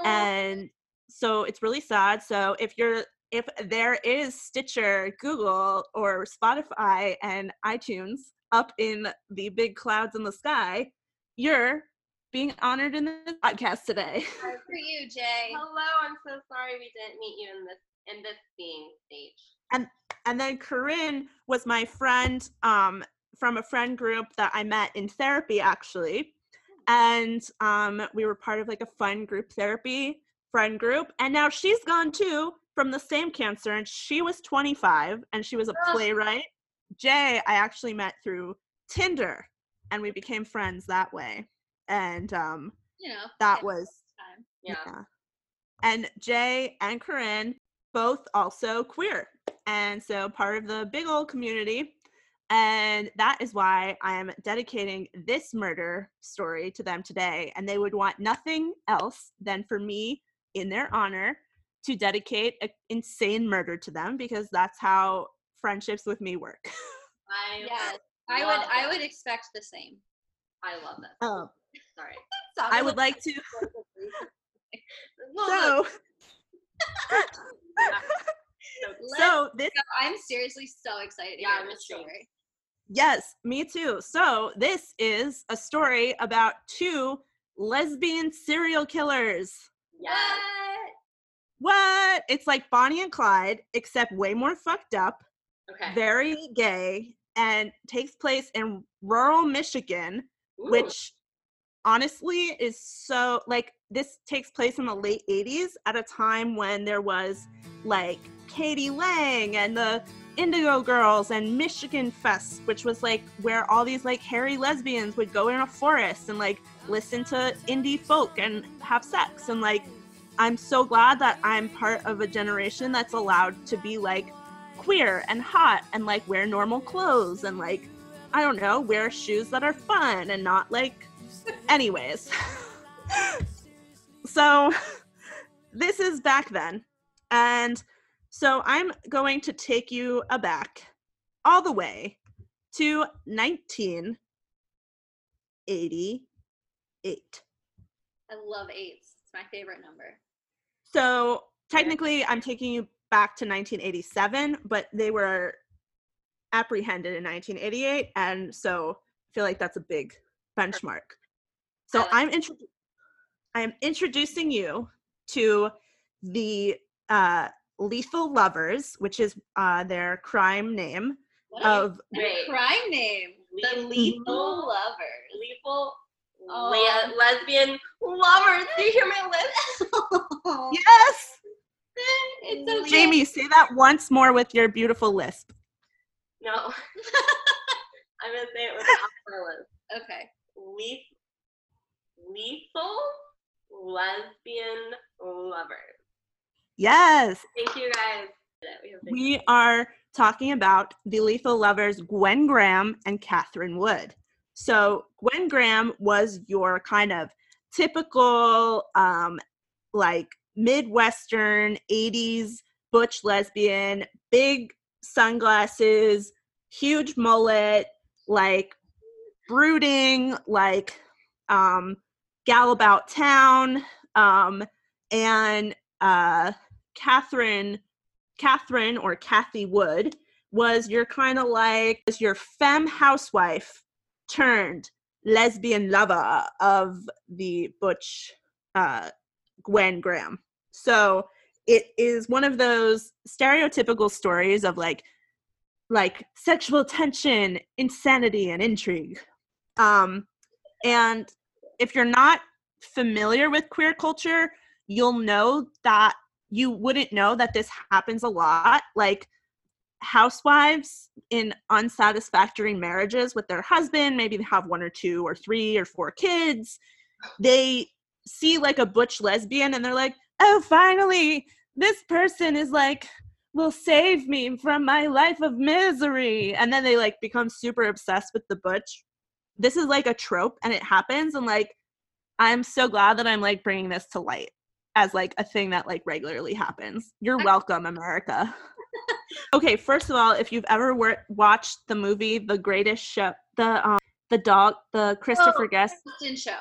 [SPEAKER 4] and so it's really sad so if you're if there is stitcher google or spotify and itunes up in the big clouds in the sky you're being honored in this podcast today.
[SPEAKER 2] Good for you, Jay.
[SPEAKER 1] Hello, I'm so sorry we didn't meet you in this in this being stage.
[SPEAKER 4] and and then corinne was my friend um, from a friend group that i met in therapy actually. And um, we were part of like a fun group therapy friend group. And now she's gone too from the same cancer and she was 25 and she was a playwright. Jay i actually met through tinder and we became friends that way and um,
[SPEAKER 2] You know.
[SPEAKER 4] that
[SPEAKER 2] yeah,
[SPEAKER 4] was
[SPEAKER 2] time.
[SPEAKER 1] Yeah.
[SPEAKER 4] and Jay and Corinne both also queer. And so part of the big old community. And that is why I am dedicating this murder story to them today. And they would want nothing else than for me, in their honor, to dedicate an insane murder to them because that's how friendships with me work.
[SPEAKER 1] I
[SPEAKER 2] Yes. I would
[SPEAKER 1] love
[SPEAKER 2] I would expect the same.
[SPEAKER 1] I love this.
[SPEAKER 4] Oh,
[SPEAKER 1] Sorry.
[SPEAKER 4] I would like to. So, so this
[SPEAKER 2] go. I'm seriously so excited
[SPEAKER 1] Yeah,
[SPEAKER 2] this story.
[SPEAKER 4] Yes, me too. So, this is a story about two lesbian serial killers.
[SPEAKER 1] yes.
[SPEAKER 4] What? It's like Bonnie and Clyde, except way more fucked up,
[SPEAKER 1] Okay.
[SPEAKER 4] very gay, and takes place in rural Michigan,
[SPEAKER 1] Ooh.
[SPEAKER 4] which honestly is so like this takes place in the late 80s at a time when there was like k.d. lang and the Indigo Girls and Michigan Fest, which was like where all these like hairy lesbians would go in a forest and like listen to indie folk and have sex. And like, I'm so glad that I'm part of a generation that's allowed to be like queer and hot and like wear normal clothes and like, I don't know, wear shoes that are fun and not like, anyways. so, this is back then. And So I'm going to take you aback all the way to 1988.
[SPEAKER 2] I love eights. It's my favorite number.
[SPEAKER 4] So technically, I'm taking you back to 1987, but they were apprehended in 1988, and so I feel like that's a big benchmark. So
[SPEAKER 2] I like
[SPEAKER 4] I'm intro- I am introducing you to the uh, Lethal Lovers, which is uh, their crime name
[SPEAKER 2] What
[SPEAKER 4] of
[SPEAKER 1] Wait.
[SPEAKER 2] crime name. The
[SPEAKER 1] Lethal-
[SPEAKER 2] Lethal Lovers.
[SPEAKER 1] Lethal
[SPEAKER 2] Oh.
[SPEAKER 1] le- lesbian lovers. Do you hear my lips?
[SPEAKER 4] yes,
[SPEAKER 2] it's okay.
[SPEAKER 4] Jamie. Say that once more with your beautiful lisp.
[SPEAKER 1] No. I'm gonna say it with the lisp.
[SPEAKER 2] Okay.
[SPEAKER 1] Leth- lethal lesbian lovers.
[SPEAKER 4] Yes,
[SPEAKER 1] Thank you guys. We
[SPEAKER 4] we are talking about the Lethal Lovers, Gwen Graham and Catherine Wood. So Gwen Graham was your kind of typical, um, like Midwestern 80s butch lesbian, big sunglasses, huge mullet, like brooding, like um, gal about town, um, and uh, Catherine, Catherine or Kathy Wood was your kind of like was your femme housewife turned lesbian lover of the butch uh, Gwen Graham. So it is one of those stereotypical stories of like like sexual tension, insanity, and intrigue. Um, and if you're not familiar with queer culture, you'll know that you wouldn't know that this happens a lot. Like housewives in unsatisfactory marriages with their husband, maybe they have one or two or three or four kids. They see like a butch lesbian and they're like, oh, finally, this person is like, will save me from my life of misery. And then they like become super obsessed with the butch. This is like a trope and it happens. And like, I'm so glad that I'm like bringing this to light as like a thing that like regularly happens. You're welcome, America. okay, first of all, if you've ever wor- watched the movie The Greatest Show, the um, the dog, the Christopher
[SPEAKER 2] Oh.
[SPEAKER 4] Guest,
[SPEAKER 2] show.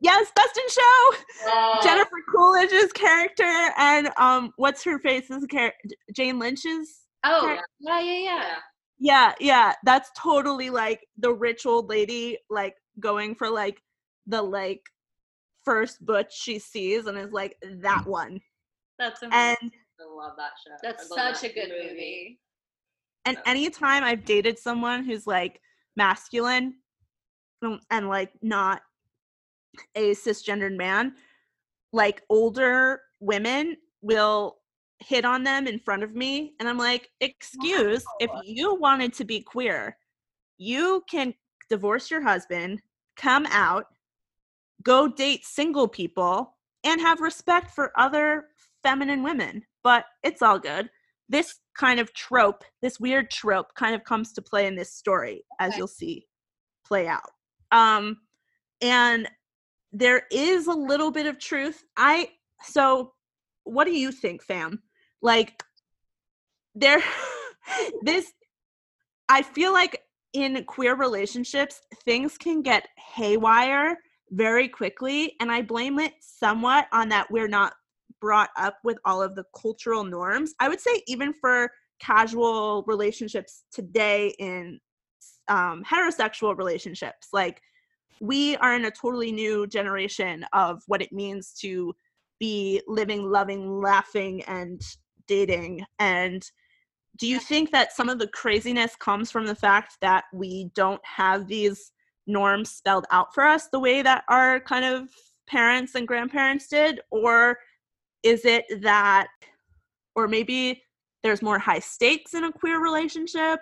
[SPEAKER 4] yes, Best in Show, Jennifer Coolidge's character, and um, what's her face's character, Jane Lynch's.
[SPEAKER 2] Oh,
[SPEAKER 4] Okay.
[SPEAKER 2] yeah, yeah, yeah.
[SPEAKER 1] Yeah.
[SPEAKER 4] Yeah, yeah, that's totally like the rich old lady, like going for like the like first butch she sees, and is like that one.
[SPEAKER 2] That's amazing.
[SPEAKER 4] And
[SPEAKER 1] I love that show.
[SPEAKER 2] That's
[SPEAKER 1] I love
[SPEAKER 2] such a
[SPEAKER 1] that
[SPEAKER 2] good movie.
[SPEAKER 4] and
[SPEAKER 1] Yeah.
[SPEAKER 4] anytime I've dated someone who's like masculine um, and like not a cisgendered man, like older women will hit on them in front of me. And I'm like, excuse, if you wanted to be queer, you can divorce your husband, come out, go date single people, and have respect for other feminine women. But it's all good. This kind of trope, this weird trope, kind of comes to play in this story, as
[SPEAKER 2] Okay.
[SPEAKER 4] you'll see play out. Um, and there is a little bit of truth. I so what do you think, fam? Like there this I feel like in queer relationships, things can get haywire very quickly. And I blame it somewhat on that we're not brought up with all of the cultural norms. I would say, even for casual relationships today in um, heterosexual relationships, like we are in a totally new generation of what it means to be living, loving, laughing, and dating. And do you think that some of the craziness comes from the fact that we don't have these norms spelled out for us the way that our kind of parents and grandparents did? Or is it that, or maybe there's more high stakes in a queer relationship?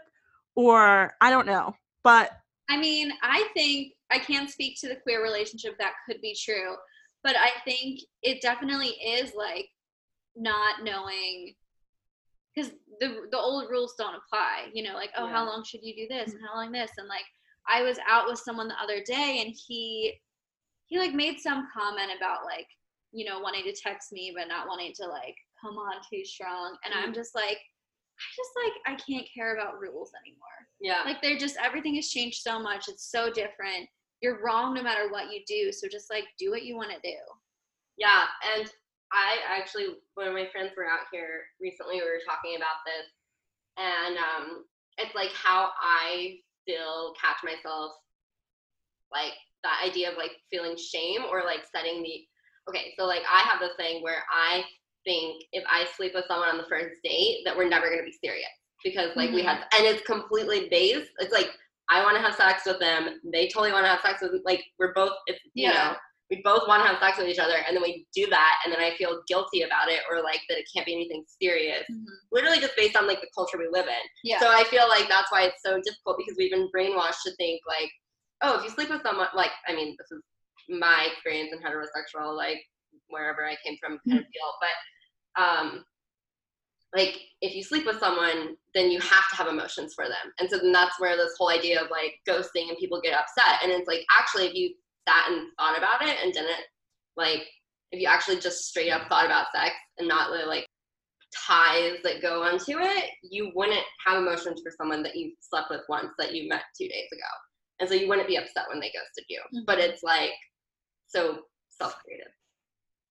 [SPEAKER 4] Or I don't know. But
[SPEAKER 2] I mean, I think I can't speak to the queer relationship that could be true, but I think it definitely is like not knowing because the the old rules don't apply. You know, like oh, how long should you do this and mm-hmm. how long this and like I was out with someone the other day and he he like made some comment about like you know wanting to text me but not wanting to like come on too strong. And I'm mm-hmm. just like, I just like, I can't care about rules anymore.
[SPEAKER 1] Yeah.
[SPEAKER 2] Like they're just, everything has changed so much. It's so different. You're wrong no matter what you do. So just like do what you want to do.
[SPEAKER 1] Yeah, and I actually, one of my friends were out here recently. We were talking about this, and um, it's like how I still catch myself, like that idea of like feeling shame or like setting the. Okay, so like I have this thing where I think if I sleep with someone on the first date that we're never gonna be serious because like we have, and it's completely based. It's like I want to have sex with them. They totally want to have sex with like we're both. It's you
[SPEAKER 2] Yeah.
[SPEAKER 1] know we both want to have sex with each other and then we do that and then I feel guilty about it or like that it can't be anything serious. Literally just based on like the culture we live in.
[SPEAKER 2] Yeah.
[SPEAKER 1] So I feel like that's why it's so difficult because we've been brainwashed to think like, oh, if you sleep with someone, like, I mean, this is my experience in heterosexual, like wherever I came from kind of deal, but um, like if you sleep with someone, then you have to have emotions for them. And so then that's where this whole idea of like ghosting and people get upset. And it's like, actually, if you sat and thought about it and didn't like, if you actually just straight up thought about sex and not the like ties that go onto it, you wouldn't have emotions for someone that you slept with once that you met two days ago. And so you wouldn't be upset when they ghosted you. Mm-hmm. But it's like so self created.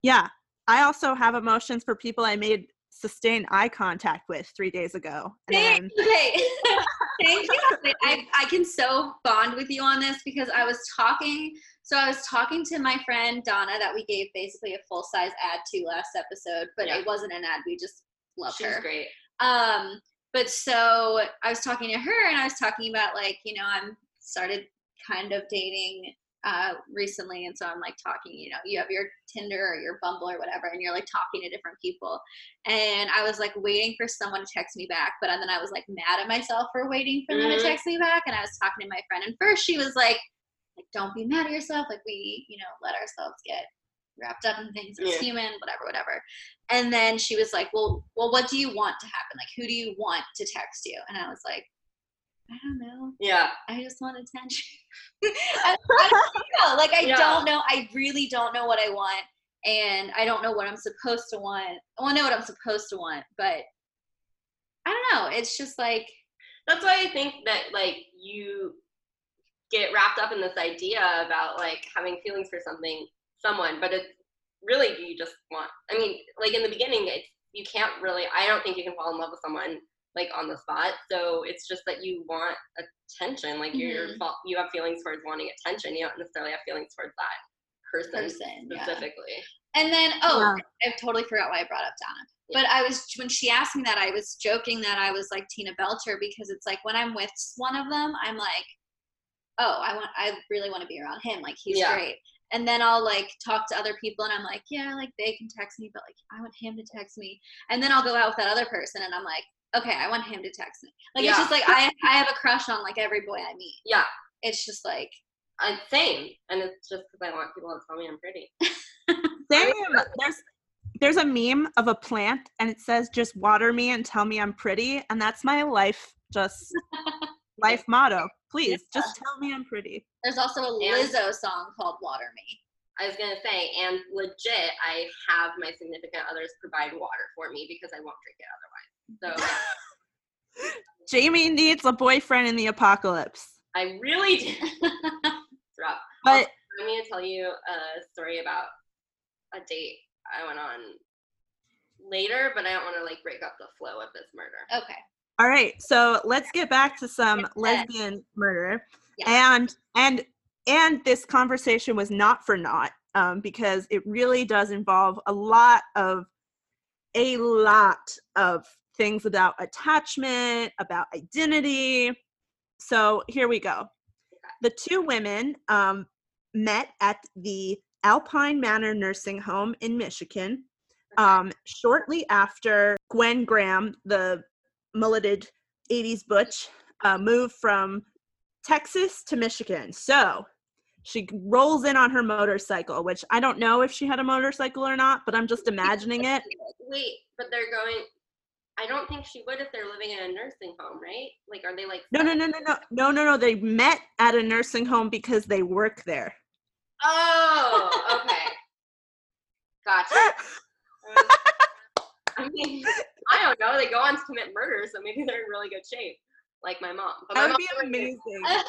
[SPEAKER 4] Yeah. I also have emotions for people I made sustained eye contact with three days ago. And
[SPEAKER 2] Thank, okay. Thank you. I, I can so bond with you on this because I was talking. So I was talking to my friend Donna that we gave basically a full size ad to last episode, but
[SPEAKER 1] Yeah.
[SPEAKER 2] it wasn't an ad. We just love
[SPEAKER 1] She's
[SPEAKER 2] her.
[SPEAKER 1] great.
[SPEAKER 2] Um, but so I was talking to her and I was talking about like, you know, I'm started kind of dating uh recently and so I'm like talking, you know, you have your Tinder or your Bumble or whatever and you're like talking to different people. And I was like waiting for someone to text me back, but then I was like mad at myself for waiting for them
[SPEAKER 1] Mhm.
[SPEAKER 2] to text me back and I was talking to my friend and first she was like like don't be mad at yourself, like we, you know, let ourselves get wrapped up in things as
[SPEAKER 1] Yeah.
[SPEAKER 2] human, whatever, whatever. And then she was like, "Well, well, what do you want to happen? Like, who do you want to text you?" And I was like, "I don't know.
[SPEAKER 1] Yeah.
[SPEAKER 2] I just want attention. I, I don't know. Like, I
[SPEAKER 1] Yeah.
[SPEAKER 2] don't know. I really don't know what I want, and I don't know what I'm supposed to want. Well, I know what I'm supposed to want, but I don't know. It's just like,
[SPEAKER 1] That's why I think that like you get wrapped up in this idea about like having feelings for something, someone, but it's really you just want. I mean, like in the beginning, it's you can't really. I don't think you can fall in love with someone like on the spot. So it's just that you want attention. Like you're mm-hmm. fa- you have feelings towards wanting attention. You don't necessarily have feelings towards that person,
[SPEAKER 2] Person, yeah.
[SPEAKER 1] specifically.
[SPEAKER 2] and then oh,
[SPEAKER 4] Yeah.
[SPEAKER 2] I totally forgot why I brought up Donna. But I was when she asked me that, I was joking that I was like Tina Belcher because it's like when I'm with one of them, I'm like, oh, I want, I really want to be around him. Like he's
[SPEAKER 1] Yeah.
[SPEAKER 2] great. And then I'll like talk to other people, and I'm like, yeah, like they can text me, but like I want him to text me. And then I'll go out with that other person, and I'm like, okay, I want him to text me. Like it's just like I, I have a crush on like every boy I meet.
[SPEAKER 1] Yeah,
[SPEAKER 2] It's just like,
[SPEAKER 1] uh, same. And it's just because I want people to tell me I'm pretty.
[SPEAKER 4] Same. There's there's a meme of a plant and it says just water me and tell me I'm pretty and that's my life just life motto. Please just tell me I'm pretty.
[SPEAKER 2] there's also a
[SPEAKER 1] And-
[SPEAKER 2] Lizzo song called Water Me.
[SPEAKER 1] I was gonna say, and legit, I have my significant others provide water for me because I won't drink it otherwise. So
[SPEAKER 4] Jamie needs a boyfriend in the apocalypse.
[SPEAKER 1] I really do. It's rough.
[SPEAKER 4] But
[SPEAKER 1] I'm gonna tell you a story about a date I went on later, but I don't want to like break up the flow of this murder.
[SPEAKER 2] Okay.
[SPEAKER 4] All right, so let's get back to some lesbian murder. And and and this conversation was not for naught um, because it really does involve a lot of a lot of things about attachment, about identity. So here we go. The two women um, met at the Alpine Manor Nursing Home in Michigan um, shortly after Gwen Graham, the mulleted 80s butch, uh, moved from Texas to Michigan. So she rolls in on her motorcycle, which I don't know if she had a motorcycle or not, but I'm just imagining it.
[SPEAKER 1] Wait, but they're going. I don't think she would if they're living in a nursing home, right? Like, are they like?
[SPEAKER 4] No, no, no, no, no, no, no, no. They met at a nursing home because they work there.
[SPEAKER 1] Oh, okay. Gotcha. I mean, I don't know. They go on to commit murder, so maybe they're in really good shape, like my mom. But
[SPEAKER 4] That would be
[SPEAKER 1] mom's really good.
[SPEAKER 4] amazing.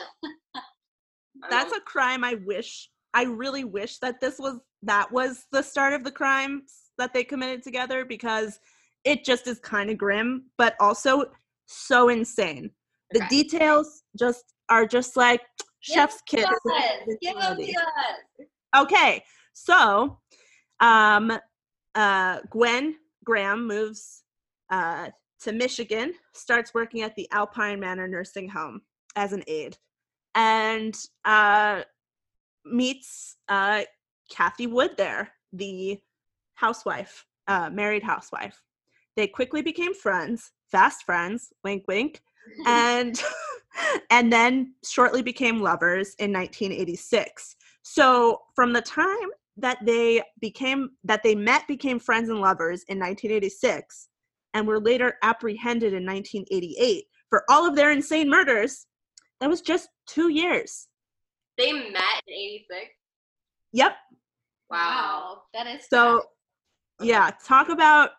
[SPEAKER 4] That's a crime I wish I really wish that this was that was the start of the crimes that they committed together because it just is kind of grim, but also so insane. The
[SPEAKER 1] Okay.
[SPEAKER 4] details just are just like chef's kiss.
[SPEAKER 2] Give them to us.
[SPEAKER 4] Okay, so um, uh, Gwen Graham moves uh, to Michigan, starts working at the Alpine Manor Nursing Home as an aide, and uh, meets uh, Kathy Wood there, the housewife, uh, married housewife. They quickly became friends, fast friends, wink, wink, and and then shortly became lovers in 1986. So from the time that they became that they met became friends and lovers in 1986 and were later apprehended in 1988 for all of their insane murders that was just 2 years.
[SPEAKER 1] They met in '86.
[SPEAKER 4] Yep.
[SPEAKER 1] Wow.
[SPEAKER 2] that is
[SPEAKER 4] So
[SPEAKER 2] fast.
[SPEAKER 4] yeah, talk about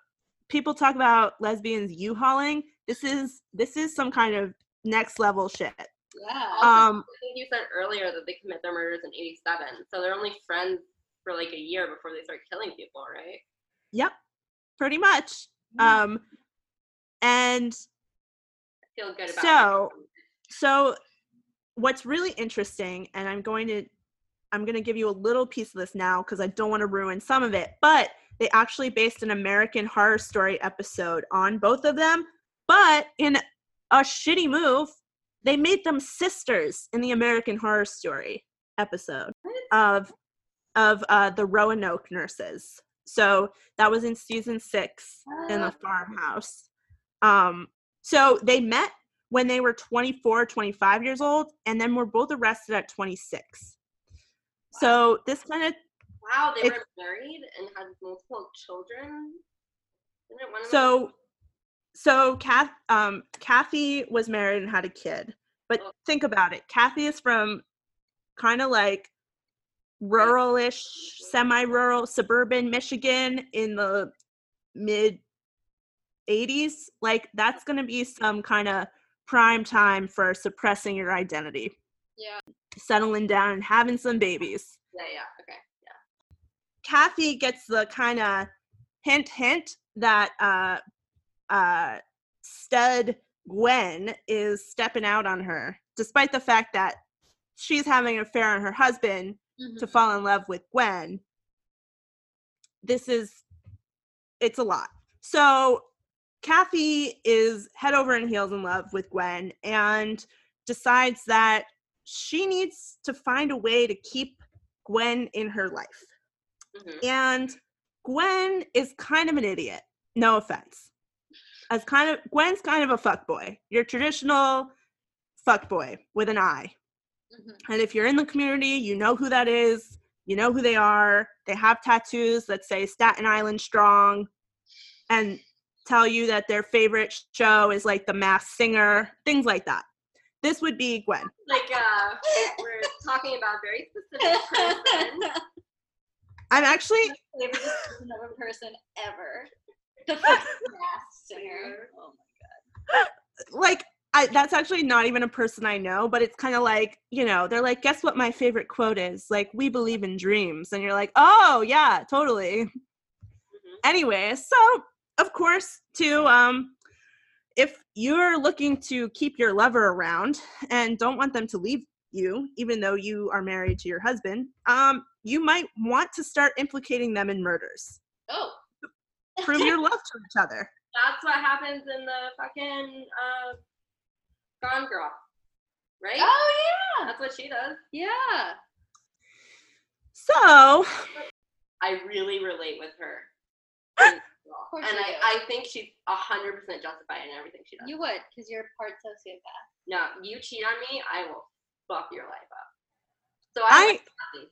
[SPEAKER 4] people talk about lesbians U-hauling. This is this is some kind of next level shit.
[SPEAKER 2] yeah.
[SPEAKER 1] Also,
[SPEAKER 4] Um
[SPEAKER 1] I think you said earlier that they commit their murders in '87, so they're only friends for like a year before they start killing people, right?
[SPEAKER 4] yep. Pretty much.
[SPEAKER 2] Yeah.
[SPEAKER 4] Um and
[SPEAKER 1] I feel good about
[SPEAKER 4] So-
[SPEAKER 1] it.
[SPEAKER 4] so what's really interesting and i'm going to i'm going to give you a little piece of this now because i don't want to ruin some of it but they actually based an american horror story episode on both of them but in a shitty move they made them sisters in the american horror story episode of of uh, the roanoke nurses so that was in season six in the farmhouse um so they met when they were 24, 25 years old, and then were both arrested at 26. So this kind of
[SPEAKER 1] Wow, they were married and had multiple children. Of them-
[SPEAKER 4] so so Kath, um, Kathy was married and had a kid. But think about it. Kathy is from kind of like ruralish, semi-rural, suburban Michigan in the mid 80s. Like that's going to be some kind of prime time for suppressing your identity.
[SPEAKER 2] Yeah.
[SPEAKER 4] Settling down and having some babies.
[SPEAKER 1] yeah, yeah, okay. Yeah.
[SPEAKER 4] Kathy gets the kind of hint, hint that uh, uh, stud Gwen is stepping out on her, despite the fact that she's having an affair on her husband
[SPEAKER 2] Mhm.
[SPEAKER 4] to fall in love with Gwen. This is, it's a lot. So Kathy is head over and heels in love with Gwen and decides that she needs to find a way to keep Gwen in her life.
[SPEAKER 1] Mhm.
[SPEAKER 4] And Gwen is kind of an idiot. No offense. As kind of Gwen's kind of a fuck fuckboy. Your traditional fuckboy with an eye.
[SPEAKER 2] Mhm.
[SPEAKER 4] And if you're in the community, you know who that is. You know who they are. They have tattoos that say Staten Island Strong and tell you that their favorite show is like The Masked Singer, things like that. This would be Gwen.
[SPEAKER 1] Like, uh, we're talking about very specific person.
[SPEAKER 4] I'm actually
[SPEAKER 2] favorite description of a person ever. The masked singer. Oh my god.
[SPEAKER 4] like I, that's actually not even a person I know, but it's kind of like, you know, they're like, guess what my favorite quote is? Like, we believe in dreams. And you're like, oh, yeah, totally.
[SPEAKER 1] Mhm.
[SPEAKER 4] Anyway, so of course, too, um, if you're looking to keep your lover around and don't want them to leave you, even though you are married to your husband, um, you might want to start implicating them in murders.
[SPEAKER 2] Oh.
[SPEAKER 4] Prove your love to each other.
[SPEAKER 1] That's what happens in the fucking uh, Gone Girl, right?
[SPEAKER 2] Oh yeah.
[SPEAKER 1] That's what she does.
[SPEAKER 2] Yeah.
[SPEAKER 4] So,
[SPEAKER 1] I really relate with her. And,
[SPEAKER 2] course
[SPEAKER 1] and
[SPEAKER 2] you
[SPEAKER 1] I. I think she's hundred percent justified in everything she does.
[SPEAKER 2] You would, because you're part sociopath.
[SPEAKER 1] no, you cheat on me, I will fuck your life up. So I,
[SPEAKER 4] I.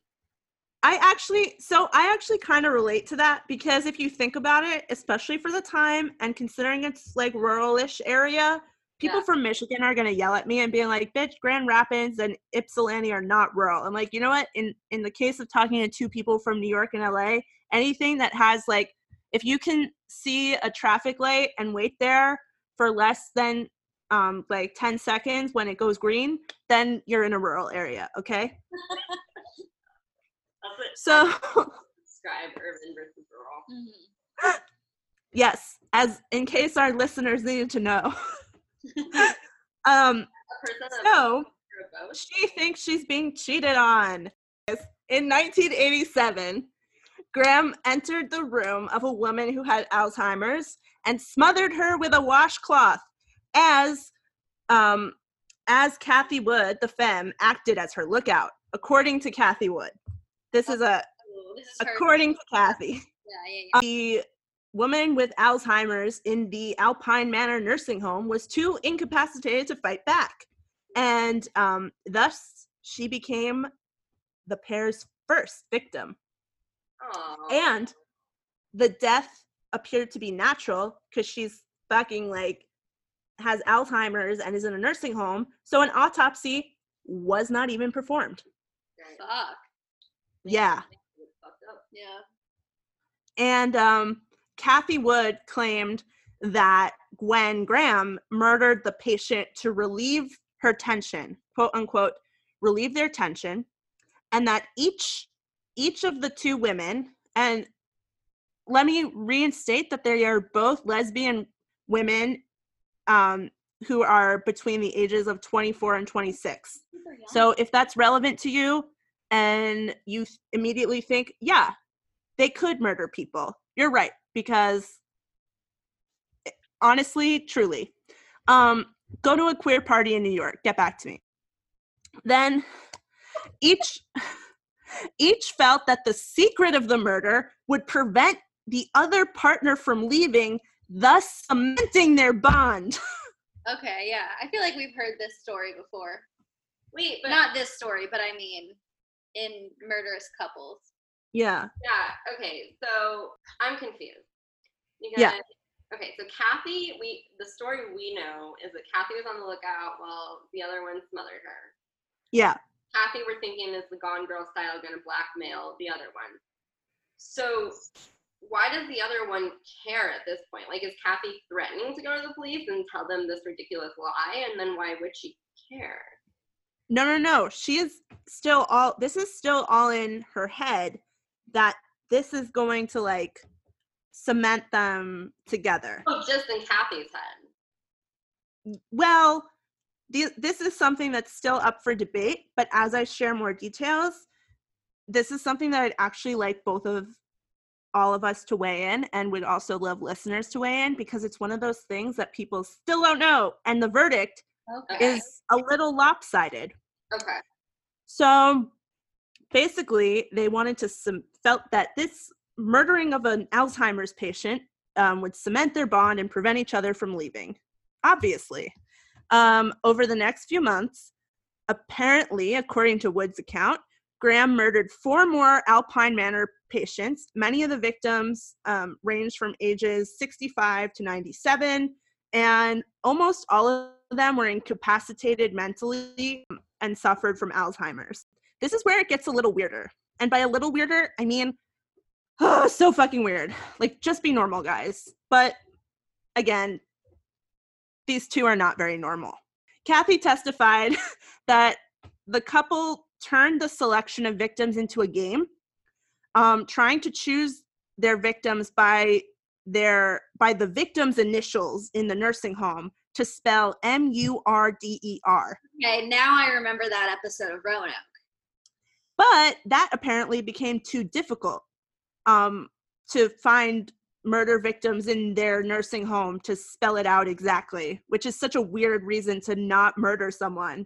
[SPEAKER 4] I actually, so I actually kind of relate to that because if you think about it, especially for the time and considering it's like rural-ish area, people
[SPEAKER 2] Yeah.
[SPEAKER 4] from Michigan are gonna yell at me and being like, "Bitch, Grand Rapids and Ypsilanti are not rural." I'm like, you know what? In in the case of talking to two people from New York and LA, anything that has like, if you can see a traffic light and wait there for less than um, like 10 seconds when it goes green, then you're in a rural area, okay? So,
[SPEAKER 1] describe urban versus rural.
[SPEAKER 2] Mhm.
[SPEAKER 4] yes, as in case our listeners needed to know. um,
[SPEAKER 1] A person that's
[SPEAKER 4] so, she thinks she's being cheated on. In 1987, Graham entered the room of a woman who had Alzheimer's and smothered her with a washcloth as um, as Kathy Wood, the femme, acted as her lookout, according to Kathy Wood. This is a
[SPEAKER 2] this is
[SPEAKER 4] according to Kathy.
[SPEAKER 2] Yeah, yeah, yeah.
[SPEAKER 4] The woman with Alzheimer's in the Alpine Manor nursing home was too incapacitated to fight back. And um, thus, she became the pair's first victim.
[SPEAKER 1] Aw.
[SPEAKER 4] And the death appeared to be natural because she's fucking like has Alzheimer's and is in a nursing home. So an autopsy was not even performed.
[SPEAKER 2] Fuck.
[SPEAKER 4] Yeah.
[SPEAKER 1] It's fucked up.
[SPEAKER 2] Yeah.
[SPEAKER 4] And um, Kathy Wood claimed that Gwen Graham murdered the patient to relieve her tension, quote unquote, relieve their tension, and that each each of the two women, and let me reinstate that they are both lesbian women um, who are between the ages of 24 and 26. So if that's relevant to you and you immediately think, yeah, they could murder people, you're right because eh, honestly, truly. Um go to a queer party in New York, get back to me. Then each each felt that the secret of the murder would prevent the other partner from leaving, thus cementing their bond.
[SPEAKER 2] Okay, yeah. I feel like we've heard this story before.
[SPEAKER 1] Wait, but
[SPEAKER 2] Not this story, but I mean in murderous couples.
[SPEAKER 4] Yeah.
[SPEAKER 1] yeah, okay. So I'm confused. Because,
[SPEAKER 4] Yeah.
[SPEAKER 1] Okay, so Kathy, we the story we know is that Kathy was on the lookout while the other one smothered her.
[SPEAKER 4] Yeah.
[SPEAKER 1] Kathy, we're thinking is the Gone Girl style going to blackmail the other one. So why does the other one care at this point? Like, is Kathy threatening to go to the police and tell them this ridiculous lie? And then why would she care?
[SPEAKER 4] No, no, no. She is still all this is still all in her head that this is going to like cement them together.
[SPEAKER 1] Oh, just in Kathy's head.
[SPEAKER 4] Well, the, this is something that's still up for debate, but as I share more details, this is something that I'd actually like both of all of us to weigh in and would also love listeners to weigh in because it's one of those things that people still don't know and the verdict
[SPEAKER 2] Okay.
[SPEAKER 4] is a little lopsided.
[SPEAKER 1] Okay.
[SPEAKER 4] So basically, they wanted to cem- felt that this murdering of an Alzheimer's patient um, would cement their bond and prevent each other from leaving. Obviously, um, over the next few months, apparently, according to Wood's account, Graham murdered four more Alpine Manor patients. Many of the victims um, ranged from ages 65 to 97, and almost all of them were incapacitated mentally and suffered from Alzheimer's. This is where it gets a little weirder. And by a little weirder, I mean, oh, so fucking weird. Like, just be normal, guys. But again, these two are not very normal. Kathy testified that the couple turned the selection of victims into a game, um, trying to choose their victims by their by the victim's initials in the nursing home to spell M U R D E R.
[SPEAKER 2] Okay, now I remember that episode of Roanoke.
[SPEAKER 4] But that apparently became too difficult um, to find murder victims in their nursing home to spell it out exactly which is such a weird reason to not murder someone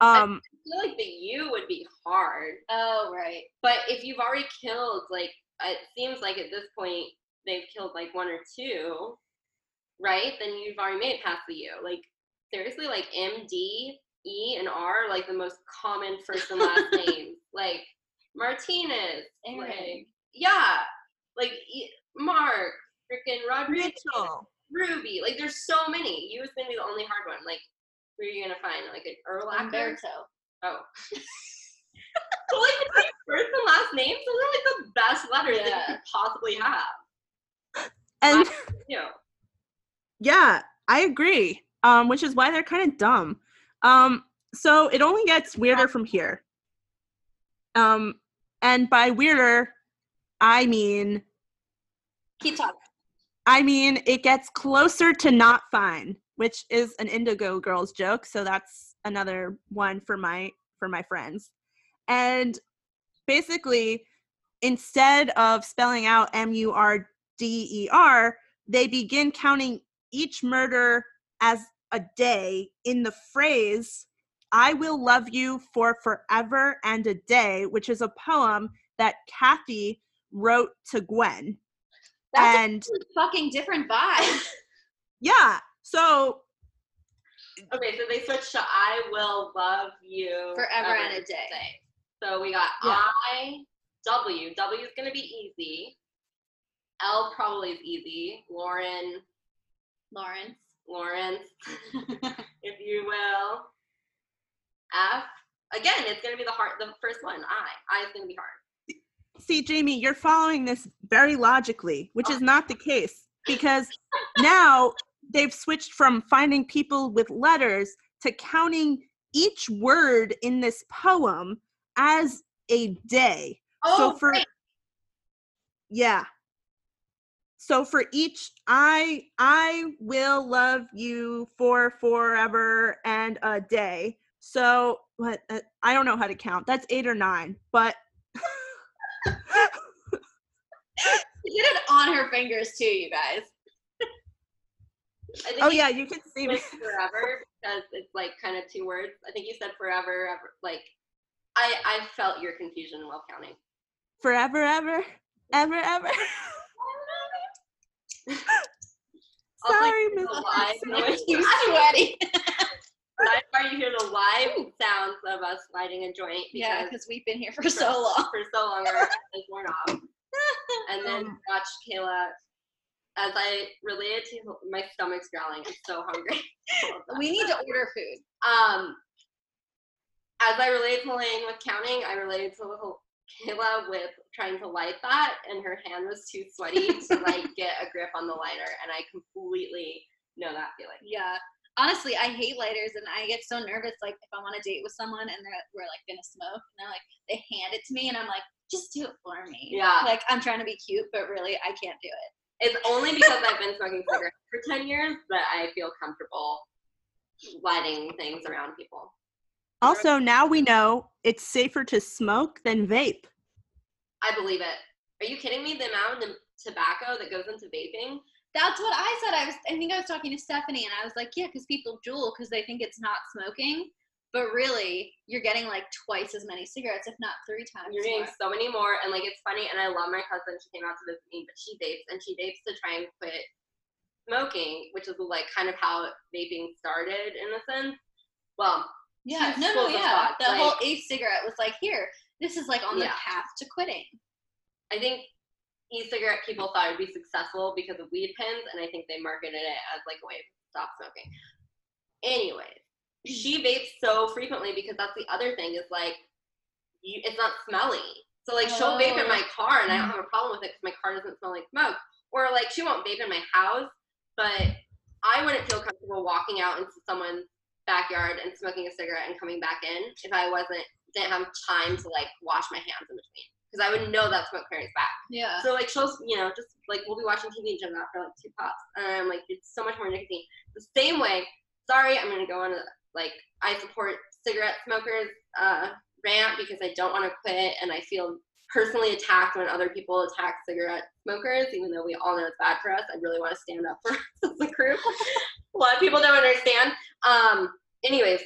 [SPEAKER 4] um,
[SPEAKER 1] I feel like the U would be hard.
[SPEAKER 2] Oh, right.
[SPEAKER 1] But if you've already killed, like, it seems like at this point they've killed like one or two, right? Then you've already made it past the U. Like, seriously, like M, D, E, and R are like the most common first and last names. Like, Martinez.
[SPEAKER 2] Aaron.
[SPEAKER 1] Like, yeah. Like, Mark, freaking Rodriguez. Ruby. Like, there's so many. U is going to be the only hard one. Like, who are you to find? Like, an Erlacher?
[SPEAKER 2] Umberto.
[SPEAKER 1] Oh. so like between first and last names, those are like the best letters that you could possibly have.
[SPEAKER 4] And
[SPEAKER 1] You know,
[SPEAKER 4] yeah, I agree. Um, which is why they're kind of dumb. Um, so it only gets weirder from here. Um, and by weirder, I mean
[SPEAKER 2] Keep talking.
[SPEAKER 4] I mean, it gets closer to not fine, which is an Indigo Girls joke. So that's another one for my for my friends. And basically, instead of spelling out M U R D E R, they begin counting each murder as a day in the phrase "I will love you for forever and a day," which is a poem that Kathy wrote to Gwen.
[SPEAKER 2] That's
[SPEAKER 4] and
[SPEAKER 2] a fucking different vibe.
[SPEAKER 4] yeah, so
[SPEAKER 1] okay, so they switched to I will love you
[SPEAKER 2] Forever and a day.
[SPEAKER 1] So we got
[SPEAKER 4] Yeah.
[SPEAKER 1] I, W. W is going to be easy. L probably is easy. Lauren,
[SPEAKER 2] Lawrence.
[SPEAKER 1] Lawrence, if you will. F. Again, it's going to be the hard, the first one. I. I is going to be hard.
[SPEAKER 4] see, Jamie, you're following this very logically, which is oh. not the case because now they've switched from finding people with letters to counting each word in this poem as a day.
[SPEAKER 1] Oh,
[SPEAKER 4] so for yeah. So for each I I will love you for forever and a day. So what uh, I don't know how to count. That's 8 or 9, but
[SPEAKER 2] She did it on her fingers too, you guys.
[SPEAKER 1] I think
[SPEAKER 4] Oh yeah, you can see me.
[SPEAKER 1] forever because it's like kind of two words. I think you said forever, ever. Like, I I felt your confusion while counting.
[SPEAKER 4] Forever ever ever ever. Sorry, Miss
[SPEAKER 1] the live noise.
[SPEAKER 2] You sweaty.
[SPEAKER 1] Why you hear the live sounds of us lighting a joint
[SPEAKER 2] yeah,
[SPEAKER 1] because
[SPEAKER 2] because we've been here for so long.
[SPEAKER 1] for so long our is worn off. And then
[SPEAKER 4] Um,
[SPEAKER 1] watch Kayla as I related to my stomach's growling. I'm so hungry.
[SPEAKER 2] We need to order food.
[SPEAKER 1] Um, as I related to Lane with counting, I related to Kayla with trying to light that, and her hand was too sweaty to like get a grip on the lighter, and I completely know that feeling.
[SPEAKER 2] Yeah. Honestly, I hate lighters and I get so nervous. Like, if I'm on a date with someone and they're, we're like gonna smoke, and they're like, they hand it to me, and I'm like, just do it for me.
[SPEAKER 1] Yeah.
[SPEAKER 2] Like, I'm trying to be cute, but really, I can't do it.
[SPEAKER 1] It's only because I've been smoking cigarettes for ten years that I feel comfortable lighting things around people.
[SPEAKER 4] Also, now we know it's safer to smoke than vape.
[SPEAKER 1] I believe it. Are you kidding me? The amount of tobacco that goes into vaping.
[SPEAKER 2] That's what I said. I was, I think I was talking to Stephanie, and I was like, yeah, because people Juul because they think it's not smoking, but really, you're getting like twice as many cigarettes, if not three times.
[SPEAKER 1] You're getting
[SPEAKER 2] more.
[SPEAKER 1] so many more, and like it's funny. And I love my cousin. She came out to visit me, but she vapes, and she vapes to try and quit smoking, which is like kind of how vaping started in a sense. Well,
[SPEAKER 2] Yeah, no, no, yeah.
[SPEAKER 1] thought,
[SPEAKER 2] The whole
[SPEAKER 1] like-
[SPEAKER 2] eighth cigarette was like, here, this is like on the
[SPEAKER 1] Yeah.
[SPEAKER 2] path to quitting.
[SPEAKER 1] I think e-cigarette people thought it'd be successful because of weed pens, and I think they marketed it as like a way to stop smoking. Anyways, she vapes so frequently because that's the other thing is like, you, it's not smelly. So like she'll vape in my oh. car, and I don't have a mm-hmm. problem with it because my car doesn't smell like smoke. Or like she won't vape in my house, but I wouldn't feel comfortable walking out into someone's backyard and smoking a cigarette and coming back in if I wasn't didn't have time to like wash my hands in between because I would know that smoke carries back.
[SPEAKER 2] Yeah.
[SPEAKER 1] So like she'll you know just like we'll be watching TV and go out for like two pops, and I'm like it's so much more nicotine. The same way. Sorry, I'm gonna go on a like I support cigarette smokers uh, rant because I don't want to quit and I feel personally attacked when other people attack cigarette smokers, even though we all know it's bad for us. I really want to stand up for us as a group. a lot of people don't understand. Um, anyways,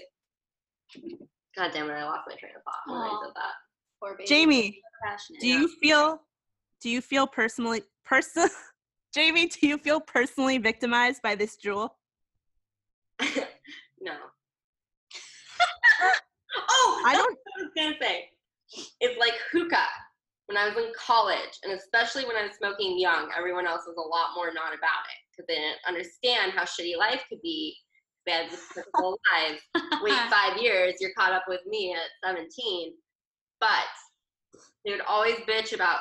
[SPEAKER 1] God damn it, I lost my train of thought when I said that.
[SPEAKER 2] Poor baby.
[SPEAKER 4] Jamie, do you feel do you feel personally person Jamie, do you feel personally victimized by this Juul?
[SPEAKER 1] no. oh,
[SPEAKER 4] I don't
[SPEAKER 1] what I was gonna say. It's like hookah. When I was in college, and especially when I was smoking young, everyone else was a lot more not about it because they didn't understand how shitty life could be. They had difficult lives. Wait five years, you're caught up with me at 17. But they would always bitch about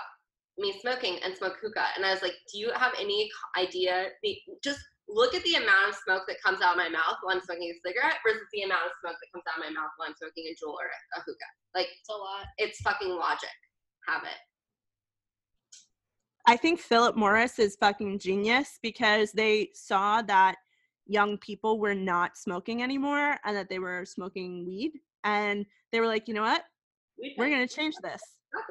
[SPEAKER 1] me smoking and smoke hookah. And I was like, do you have any idea? The, just look at the amount of smoke that comes out of my mouth while I'm smoking a cigarette versus the amount of smoke that comes out of my mouth while I'm smoking a Juul or a hookah. Like,
[SPEAKER 2] It's a lot.
[SPEAKER 1] it's fucking logic. Have it.
[SPEAKER 4] I think Philip Morris is fucking genius because they saw that young people were not smoking anymore and that they were smoking weed. And they were like, you know what?
[SPEAKER 1] We
[SPEAKER 4] We're going to change this.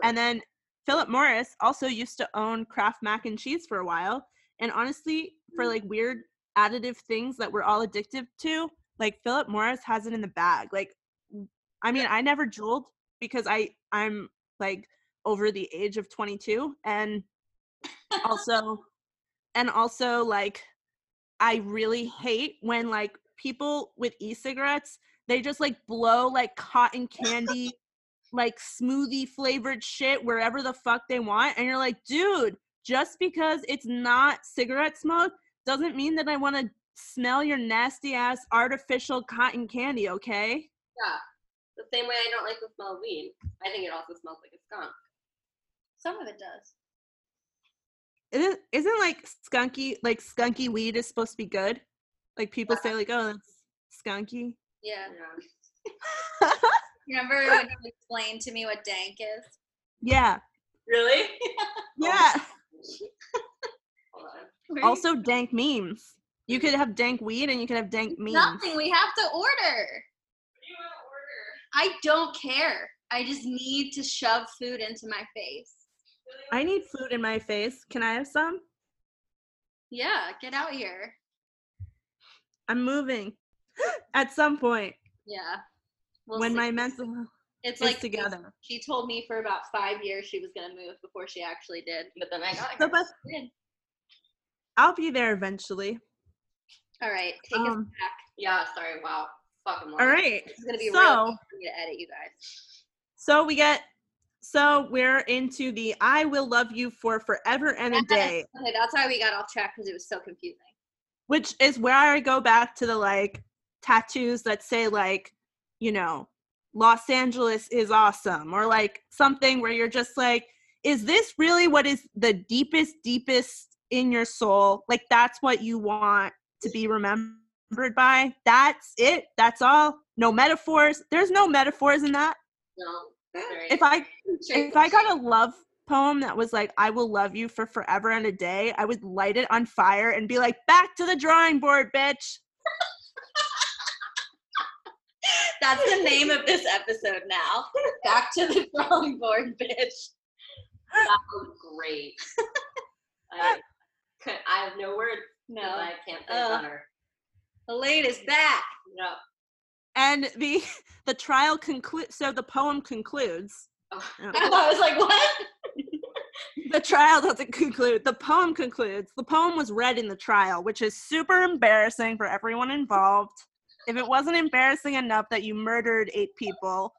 [SPEAKER 4] And then Philip Morris also used to own Kraft mac and cheese for a while. And honestly, for like weird additive things that we're all addicted to, like Philip Morris has it in the bag. Like, I mean, I never Juuled because I I'm like over the age of 22 and also and also like I really hate when like people with e-cigarettes they just like blow like cotton candy like smoothie flavored shit wherever the fuck they want and you're like dude just because it's not cigarette smoke doesn't mean that I want to smell your nasty ass artificial cotton candy okay
[SPEAKER 1] Yeah. The same way I don't like the smell of weed. I think it also smells like a skunk.
[SPEAKER 2] Some of it does.
[SPEAKER 4] isn't isn't like skunky like skunky weed is supposed to be good like people say like oh that's skunky
[SPEAKER 2] Yeah.
[SPEAKER 1] Yeah.
[SPEAKER 2] Remember when you explained to me what dank is?
[SPEAKER 4] yeah
[SPEAKER 1] Really?
[SPEAKER 4] yeah
[SPEAKER 1] Hold
[SPEAKER 4] also dank memes you could have dank weed and you could have dank memes
[SPEAKER 2] Nothing. We have to order.
[SPEAKER 1] What do you want to order?
[SPEAKER 2] I don't care. I just need to shove food into my face.
[SPEAKER 4] i need food in my face can i have some
[SPEAKER 2] Yeah, get out here.
[SPEAKER 4] i'm moving at some point
[SPEAKER 2] Yeah. We'll
[SPEAKER 4] when
[SPEAKER 2] see.
[SPEAKER 4] my mental
[SPEAKER 2] it's like
[SPEAKER 4] together
[SPEAKER 2] She told me for about five years she was gonna move before she actually did.
[SPEAKER 1] But then I got
[SPEAKER 4] so but i'll be there eventually
[SPEAKER 2] All right, take us
[SPEAKER 4] Um,
[SPEAKER 2] back.
[SPEAKER 1] Yeah, sorry. Wow. Fucking
[SPEAKER 4] all right
[SPEAKER 2] is gonna be
[SPEAKER 4] so-
[SPEAKER 2] real fun for me to edit you guys.
[SPEAKER 4] so we get so we're into the i will love you for forever and a day
[SPEAKER 2] Okay, that's why we got off track because it was so confusing.
[SPEAKER 4] which is where I go back to the like tattoos that say like, you know, Los Angeles is awesome or like something where you're just like, is this really what is the deepest, deepest in your soul? Like that's what you want to be remembered by. That's it. That's all. No metaphors. There's no metaphors in that.
[SPEAKER 1] No. Eh, Sorry.
[SPEAKER 4] If I if I got a love poem that was like, I will love you for forever and a day, I would light it on fire and be like, back to the drawing board, bitch.
[SPEAKER 2] That's the name of this episode now. Back to the drawing board, bitch.
[SPEAKER 1] that was great. I, could- I have no words.
[SPEAKER 2] No,
[SPEAKER 1] I can't say
[SPEAKER 2] Uh.
[SPEAKER 1] better.
[SPEAKER 2] Elaine is back.
[SPEAKER 1] No.
[SPEAKER 4] And the the trial concludes so the poem concludes.
[SPEAKER 1] Oh.
[SPEAKER 2] I was like, what?
[SPEAKER 4] The trial doesn't conclude. The poem concludes. The poem was read in the trial, which is super embarrassing for everyone involved. If it wasn't embarrassing enough that you murdered eight people,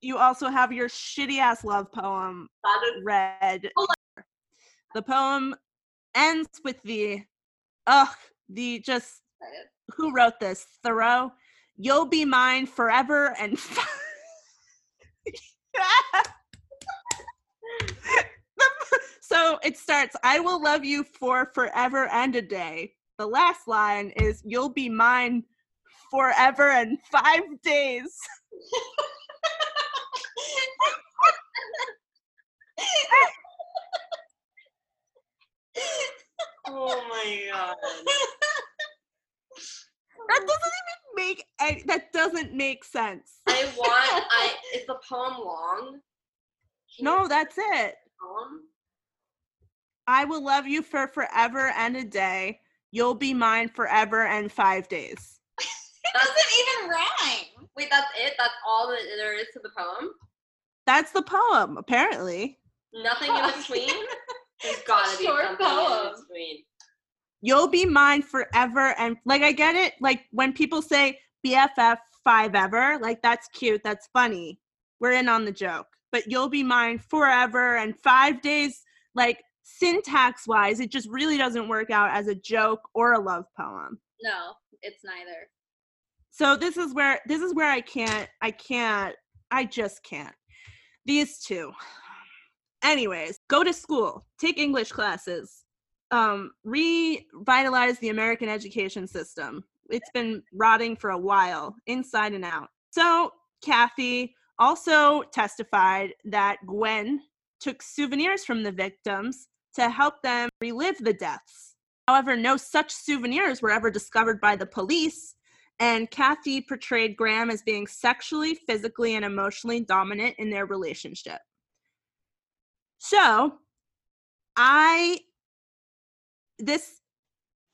[SPEAKER 4] you also have your shitty ass love poem read. The poem ends with the, ugh, the just, who wrote this? Thoreau. You'll be mine forever and. so it starts, I will love you for forever and a day. The last line is, You'll be mine forever and five days.
[SPEAKER 1] Oh my god.
[SPEAKER 4] That doesn't even make any, that doesn't make sense.
[SPEAKER 1] I want. I is the poem long? Can
[SPEAKER 4] No, that's it.
[SPEAKER 1] poem.
[SPEAKER 4] I will love you for forever and a day. You'll be mine forever and five days.
[SPEAKER 2] It doesn't even rhyme.
[SPEAKER 1] Wait, that's it. That's all that there is to the poem.
[SPEAKER 4] That's the poem, apparently.
[SPEAKER 1] Nothing in oh. between. There's gotta be
[SPEAKER 2] short
[SPEAKER 1] something
[SPEAKER 2] poem.
[SPEAKER 1] in between.
[SPEAKER 4] You'll be mine forever and like I get it. Like when people say BFF five ever, like that's cute, that's funny. We're in on the joke. But you'll be mine forever and five days, like syntax wise, it just really doesn't work out as a joke or a love poem.
[SPEAKER 2] No, it's neither.
[SPEAKER 4] So this is where this is where I can't I can't I just can't. These two. anyways, go to school, take English classes, um, revitalize the American education system. It's been rotting for a while, inside and out. So, Kathy also testified that Gwen took souvenirs from the victims to help them relive the deaths. However, no such souvenirs were ever discovered by the police, and Kathy portrayed Graham as being sexually, physically, and emotionally dominant in their relationship. So, I this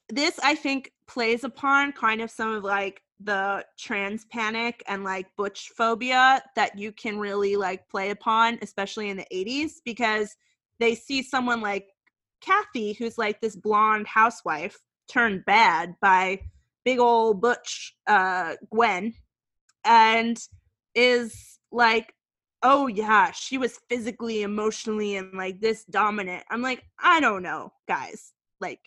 [SPEAKER 4] this I think plays upon kind of some of like the trans panic and like butch phobia that you can really like play upon, especially in the 80s, because they see someone like Kathy, who's like this blonde housewife turned bad by big old butch uh, Gwen, and is like, oh yeah, she was physically, emotionally, and like this dominant. I'm like, I don't know, guys. Like,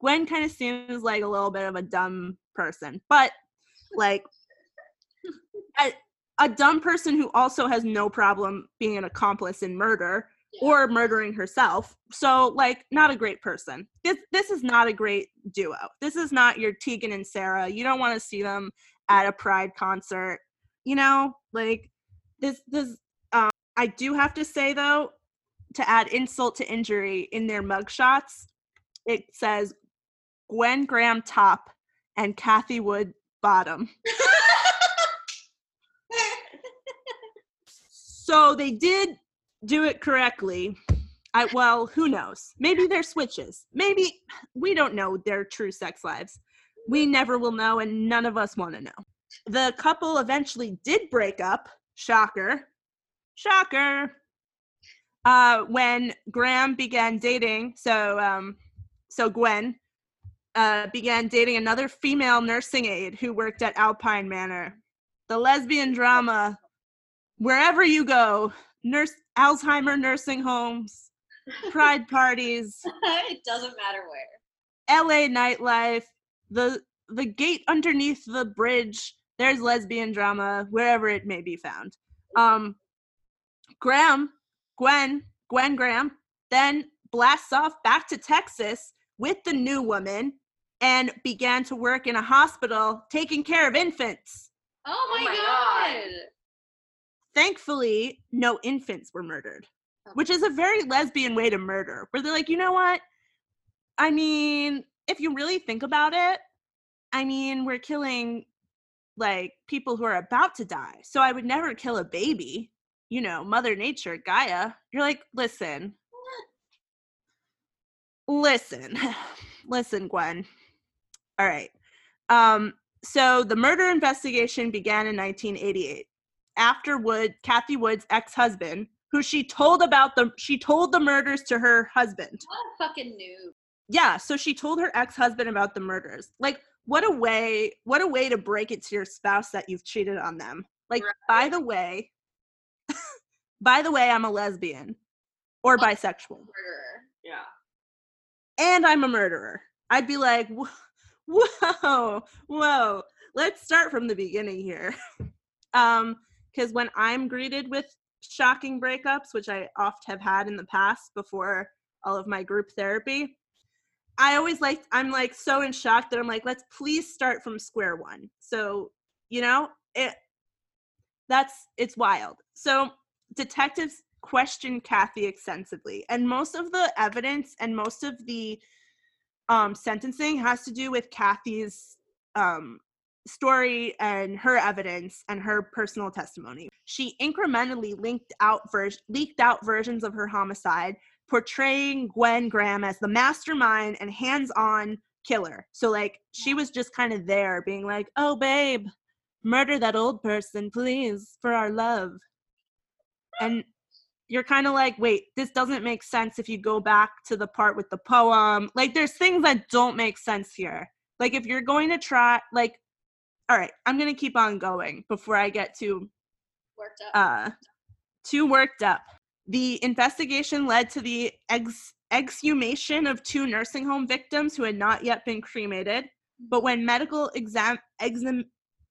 [SPEAKER 4] Gwen kind of seems like a little bit of a dumb person, but like a, a dumb person who also has no problem being an accomplice in murder
[SPEAKER 2] Yeah.
[SPEAKER 4] or murdering herself. So like not a great person. This this is not a great duo. This is not your Tegan and Sara. You don't want to see them at a pride concert. You know, like this this um I do have to say though to add insult to injury in their mugshots, it says Gwen Graham top and Kathy Wood bottom. So they did do it correctly. I well, who knows? Maybe they're switches. Maybe we don't know their true sex lives. We never will know, and none of us want to know. The couple eventually did break up. Shocker. Shocker. Uh, when Graham began dating, so um, so Gwen uh, began dating another female nursing aide who worked at Alpine Manor. The lesbian drama wherever you go, nurse Alzheimer nursing homes, pride parties,
[SPEAKER 2] it doesn't matter where.
[SPEAKER 4] LA nightlife, the the gate underneath the bridge, there's lesbian drama wherever it may be found. Um Graham, Gwen, Gwen Graham then blasts off back to Texas with the new woman and began to work in a hospital taking care of infants.
[SPEAKER 2] Oh my,
[SPEAKER 1] Oh my
[SPEAKER 2] god.
[SPEAKER 1] God.
[SPEAKER 4] Thankfully no infants were murdered
[SPEAKER 2] Oh.
[SPEAKER 4] which is a very lesbian way to murder where they're like you know what? I mean if you really think about it i mean we're killing like people who are about to die so i would never kill a baby you know mother nature gaia. You're like listen listen listen gwen. All right um so the murder investigation began in 1988 after Wood, Kathy Wood's ex-husband, who she told about the she told the murders to her husband.
[SPEAKER 2] What a fucking noob.
[SPEAKER 4] Yeah, so she told her ex-husband about the murders. Like what a way what a way to break it to your spouse that you've cheated on them. Like by the way, by the way, I'm a lesbian or bisexual
[SPEAKER 2] Murderer.
[SPEAKER 1] Yeah.
[SPEAKER 4] and I'm a murderer. I'd be like, "Wh- whoa, whoa. Let's start from the beginning here. um, because when I'm greeted with shocking breakups, which I oft have had in the past before all of my group therapy, I always like I'm like so in shock that I'm like, let's please start from square one. So, you know, it that's it's wild. So detectives questioned Kathy extensively, and most of the evidence and most of the um, sentencing has to do with Kathy's um, story and her evidence and her personal testimony. She incrementally linked out ver- leaked out versions of her homicide, portraying Gwen Graham as the mastermind and hands-on killer. So like she was just kind of there being like, "Oh babe, murder that old person, please, for our love." And you're kind of like, wait, this doesn't make sense if you go back to the part with the poem. Like, there's things that don't make sense here. Like, if you're going to try, like, all right, I'm gonna keep on going before I get too
[SPEAKER 2] Worked up.
[SPEAKER 4] uh too worked up. The investigation led to the ex- exhumation of two nursing home victims who had not yet been cremated. But when medical exam exam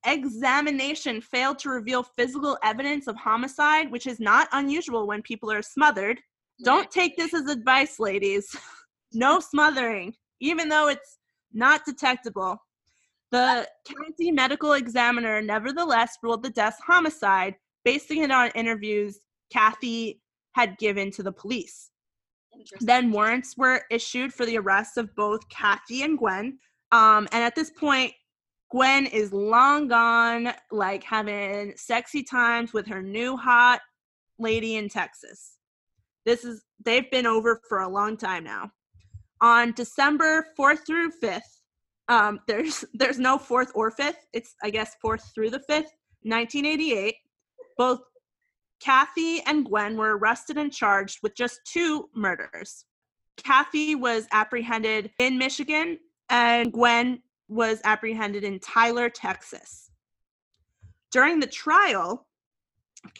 [SPEAKER 4] examination failed to reveal physical evidence of homicide, which is not unusual when people are smothered, Don't take this as advice, ladies. no smothering, even though it's not detectable. The county medical examiner nevertheless ruled the death homicide, basing it on interviews Kathy had given to the police. Then warrants were issued for the arrest of both Kathy and Gwen. Um, and at this point, Gwen is long gone, like having sexy times with her new hot lady in Texas. This is they've been over for a long time now. On December 4th through 5th, um, there's there's no fourth or fifth. It's I guess fourth through the fifth, 1988. Both Kathy and Gwen were arrested and charged with just two murders. Kathy was apprehended in Michigan, and Gwen was apprehended in Tyler, Texas. During the trial,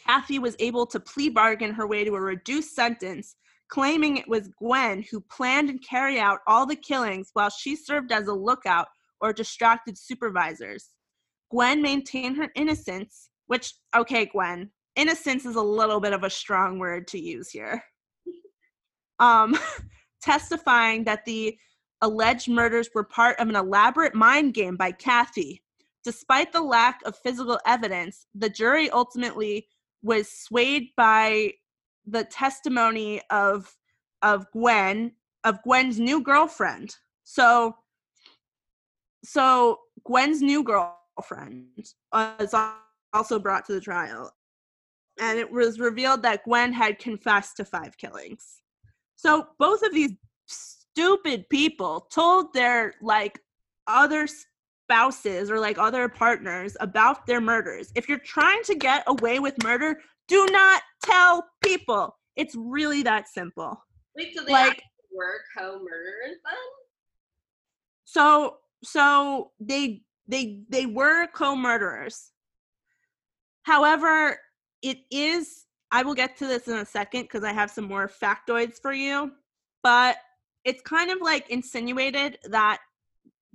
[SPEAKER 4] Kathy was able to plea bargain her way to a reduced sentence, claiming it was Gwen who planned and carried out all the killings while she served as a lookout or distracted supervisors. Gwen maintained her innocence, which, okay, Gwen, innocence is a little bit of a strong word to use here. Um, testifying that the alleged murders were part of an elaborate mind game by Kathy. Despite the lack of physical evidence, the jury ultimately was swayed by the testimony of of Gwen, of Gwen's new girlfriend. So so Gwen's new girlfriend was also brought to the trial. And it was revealed that Gwen had confessed to five killings. So both of these stupid people told their like other spouses or like other partners about their murders. If you're trying to get away with murder, do not tell people. It's really that simple.
[SPEAKER 1] Wait, so they
[SPEAKER 4] Like-
[SPEAKER 1] were co-murderers then?
[SPEAKER 4] So so they they they were co-murderers. However, it is I will get to this in a second because I have some more factoids for you, but it's kind of like insinuated that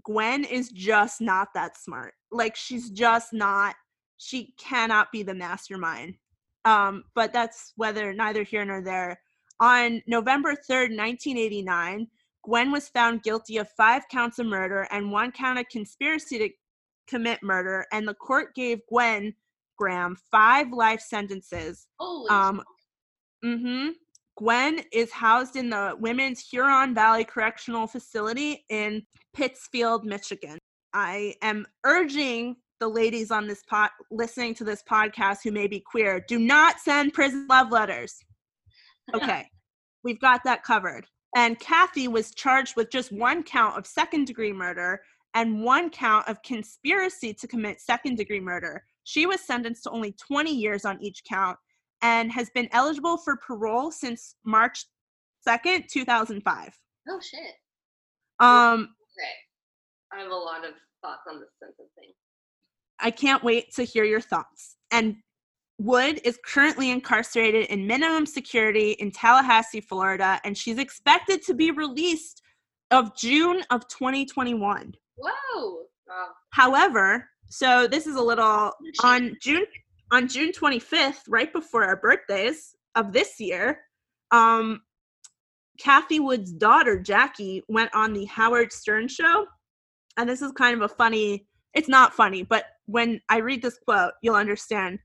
[SPEAKER 4] Gwen is just not that smart. Like she's just not she cannot be the mastermind. Um, but that's whether neither here nor there. On November 3rd, 1989, Gwen was found guilty of five counts of murder and one count of conspiracy to commit murder, and the court gave Gwen Graham five life sentences.
[SPEAKER 2] Holy
[SPEAKER 4] Um, hmm Gwen is housed in the Women's Huron Valley Correctional Facility in Pittsfield, Michigan. I am urging the ladies on this pot listening to this podcast who may be queer, do not send prison love letters. Okay, we've got that covered. And Kathy was charged with just one count of second degree murder and one count of conspiracy to commit second degree murder. She was sentenced to only 20 years on each count and has been eligible for parole since March 2nd, 2005.
[SPEAKER 2] oh shit.
[SPEAKER 4] Um,
[SPEAKER 1] Okay. I have a lot of thoughts on this sentence thing.
[SPEAKER 4] I can't wait to hear your thoughts. And Wood is currently incarcerated in minimum security in Tallahassee, Florida, and she's expected to be released of June of 2021.
[SPEAKER 1] Whoa. Wow.
[SPEAKER 4] However, so this is a little on June on June 25th, right before our birthdays of this year, um, Kathy Wood's daughter Jackie went on the Howard Stern show, and this is kind of a funny. It's not funny, but when I read this quote, you'll understand.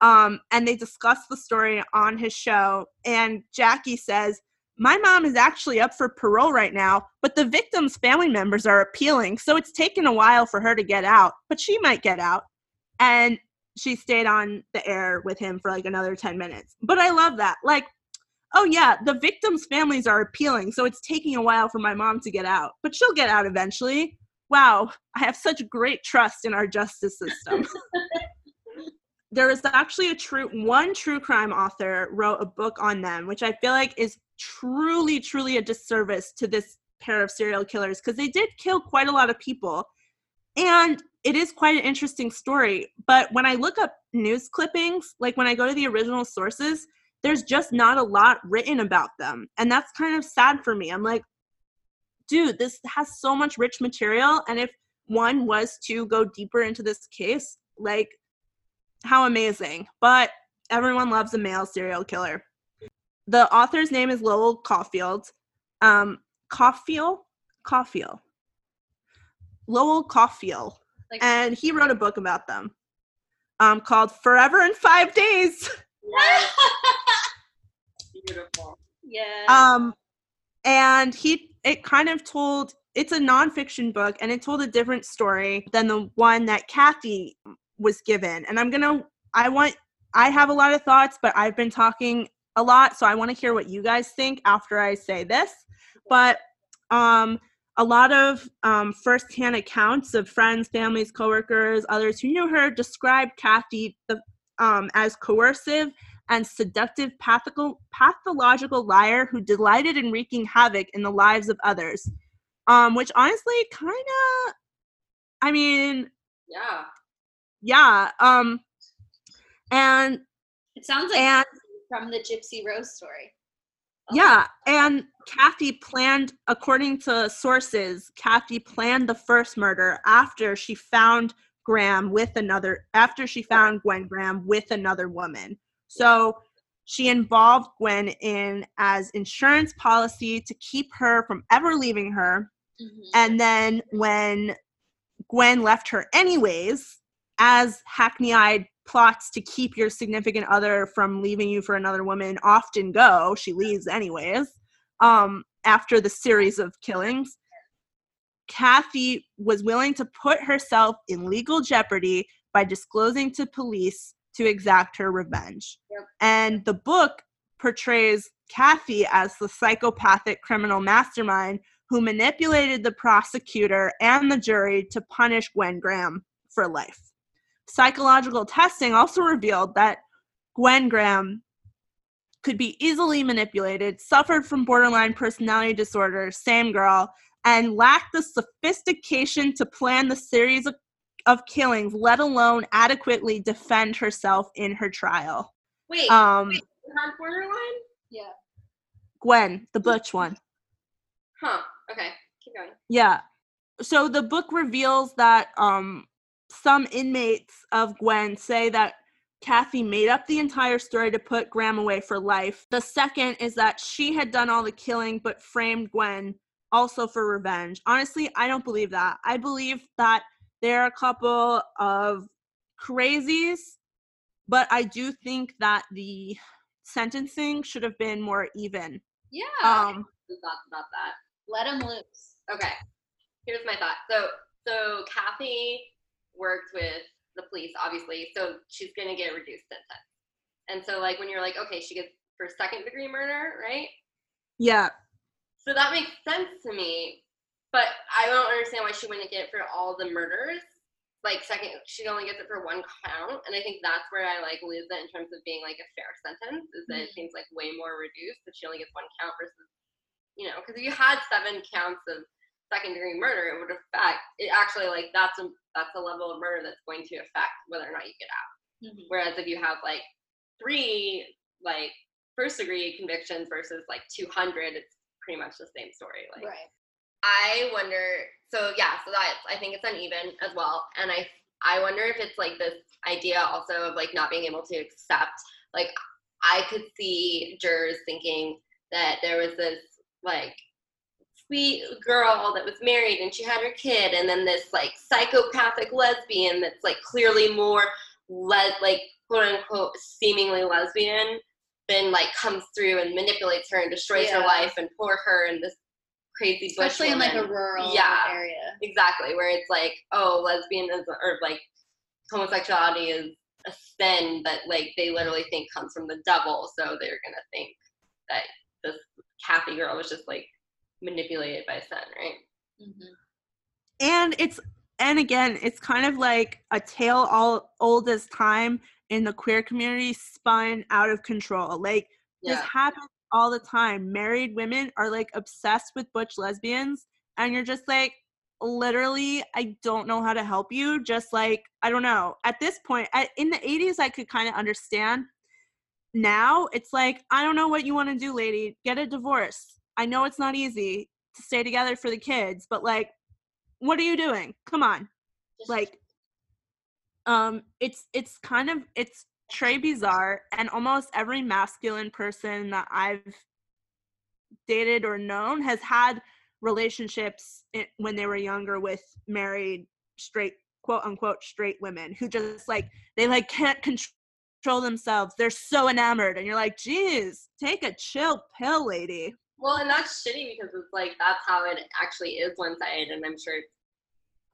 [SPEAKER 4] Um, and they discuss the story on his show, and Jackie says, my mom is actually up for parole right now, but the victim's family members are appealing, so it's taken a while for her to get out, but she might get out. And she stayed on the air with him for like another 10 minutes. But I love that. Like, oh yeah, the victims' families are appealing, so it's taking a while for my mom to get out, but she'll get out eventually. Wow, I have such great trust in our justice system. there is actually a true one true crime author wrote a book on them, which I feel like is truly, truly a disservice to this pair of serial killers because they did kill quite a lot of people. And it is quite an interesting story. But when I look up news clippings, like when I go to the original sources, there's just not a lot written about them. And that's kind of sad for me. I'm like, dude, this has so much rich material. And if one was to go deeper into this case, like, how amazing. But everyone loves a male serial killer. the author's name is Lowell Caulfield. Um, Caulfield, Caulfield, Lowell Caulfield,
[SPEAKER 2] Like-
[SPEAKER 4] and he wrote a book about them, um, called "Forever in Five Days."
[SPEAKER 1] Beautiful.
[SPEAKER 2] yeah.
[SPEAKER 4] um and he it kind of told it's a nonfiction book and it told a different story than the one that kathy was given. And i'm gonna i want i have a lot of thoughts but i've been talking a lot so i want to hear what you guys think after i say this. But um a lot of um, firsthand accounts of friends families coworkers others who knew her described kathy the, um, as coercive and seductive pathical, pathological liar who delighted in wreaking havoc in the lives of others. Um, which honestly kind of, I mean,
[SPEAKER 1] Yeah.
[SPEAKER 4] yeah. Um, and
[SPEAKER 2] it sounds like
[SPEAKER 4] and
[SPEAKER 2] from the Gypsy Rose story.
[SPEAKER 4] yeah, and Kathy planned, according to sources, Kathy planned the first murder after she found Graham with another, after she found Gwen Graham with another woman. So she involved Gwen in as insurance policy to keep her from ever leaving her.
[SPEAKER 2] Mhm.
[SPEAKER 4] And then when Gwen left her anyways, as hackney-eyed plots to keep your significant other from leaving you for another woman often go, she leaves anyways. Um, after the series of killings, Kathy was willing to put herself in legal jeopardy by disclosing to police to exact her revenge.
[SPEAKER 1] Yep.
[SPEAKER 4] And the book portrays Kathy as the psychopathic criminal mastermind who manipulated the prosecutor and the jury to punish Gwen Graham for life. Psychological testing also revealed that Gwen Graham could be easily manipulated, suffered from borderline personality disorder, same girl, and lacked the sophistication to plan the series of, of killings, let alone adequately defend herself in her trial.
[SPEAKER 1] Wait.
[SPEAKER 4] Um,
[SPEAKER 1] wait, borderline?
[SPEAKER 2] Yeah.
[SPEAKER 4] Gwen, the butch one.
[SPEAKER 1] Huh. Okay. Keep going.
[SPEAKER 4] Yeah. So the book reveals that um some inmates of Gwen say that Kathy made up the entire story to put Graham away for life. The second is that she had done all the killing but framed Gwen also for revenge. Honestly, I don't believe that. I believe that there are a couple of crazies, but I do think that the sentencing should have been more even.
[SPEAKER 1] Yeah.
[SPEAKER 4] Um
[SPEAKER 1] thoughts about that.
[SPEAKER 2] Let him loose.
[SPEAKER 1] Okay. Here's my thought. So so Kathy worked with the police, obviously, so she's gonna get reduced sentence. And so like when you're like, okay, she gets for second degree murder, right?
[SPEAKER 4] yeah,
[SPEAKER 1] So that makes sense to me. But I don't understand why she wouldn't get it for all the murders. Like second she only gets it for one count. And I think that's where I like lose it in terms of being like a fair sentence, is that it seems like way more reduced that she only gets one count versus you know, because if you had seven counts of second degree murder, it would affect it actually like that's a that's a level of murder that's going to affect whether or not you get out.
[SPEAKER 2] Mhm.
[SPEAKER 1] Whereas if you have like three like first degree convictions versus like 200, it's pretty much the same story. Like
[SPEAKER 2] Right.
[SPEAKER 1] I wonder. So yeah, so that's I think it's uneven as well, and I I wonder if it's like this idea also of like not being able to accept. Like I could see jurors thinking that there was this like sweet girl that was married and she had her kid, and then this like psychopathic lesbian that's like clearly more le- like quote unquote seemingly lesbian then like comes through and manipulates her and destroys her life and poor her and this crazy bush
[SPEAKER 2] Especially in like a rural
[SPEAKER 1] Yeah.
[SPEAKER 2] area.
[SPEAKER 1] exactly where it's like oh lesbianism or like homosexuality is a sin that like they literally think comes from the devil so they're gonna think that this kathy girl was just like manipulated by sin right
[SPEAKER 2] Mhm.
[SPEAKER 4] and it's and again it's kind of like a tale all old as time in the queer community spun out of control like this
[SPEAKER 1] yeah
[SPEAKER 4] happens all the time. Married women are like obsessed with butch lesbians and you're just like literally i don't know how to help you just like i don't know. At this point I, in the 80s i could kind of understand. Now it's like i don't know what you want to do lady. Get a divorce. I know it's not easy to stay together for the kids but like what are you doing? Come on. Like um it's it's kind of it's Trey Bizarre, and almost every masculine person that I've dated or known has had relationships when they were younger with married straight quote unquote straight women who just like they like can't control themselves they're so enamored and you're like geez take a chill pill lady
[SPEAKER 1] Well, and that's shitty because it's like that's how it actually is one side and I'm sure it's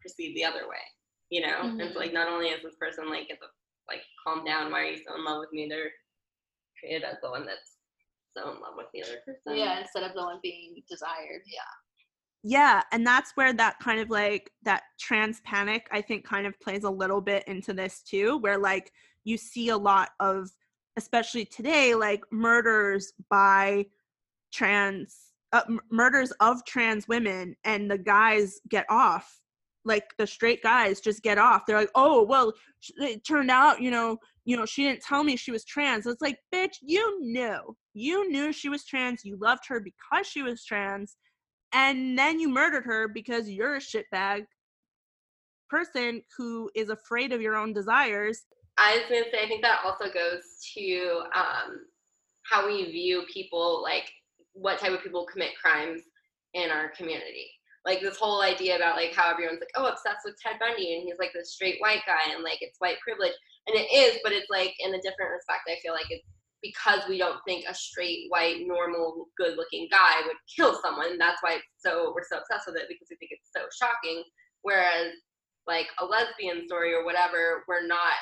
[SPEAKER 1] perceived the other way. You know,
[SPEAKER 2] Mhm.
[SPEAKER 1] so like not only is this person like it's a, like calm down, why are you so in love with me? They're created as the one that's so in love with the other person.
[SPEAKER 2] yeah, instead of the one being desired. Yeah.
[SPEAKER 4] yeah and that's where that kind of like that trans panic i think kind of plays a little bit into this too where like you see a lot of especially today like murders by trans uh, m- murders of trans women and the guys get off like the straight guys just get off. They're like oh well it turned out you know you know she didn't tell me she was trans. It's like bitch you knew. You knew she was trans. You loved her because she was trans and then you murdered her because you're a shitbag person who is afraid of your own desires.
[SPEAKER 1] I was gonna say I think that also goes to um, how we view people, like what type of people commit crimes in our community. Like this whole idea about like how everyone's like, oh, obsessed with Ted Bundy, and he's like this straight white guy, and like it's white privilege, and it is, but it's like in a different respect. I feel like it's because we don't think a straight white normal good looking guy would kill someone. That's why it's so we're so obsessed with it because we think it's so shocking. Whereas like a lesbian story or whatever, we're not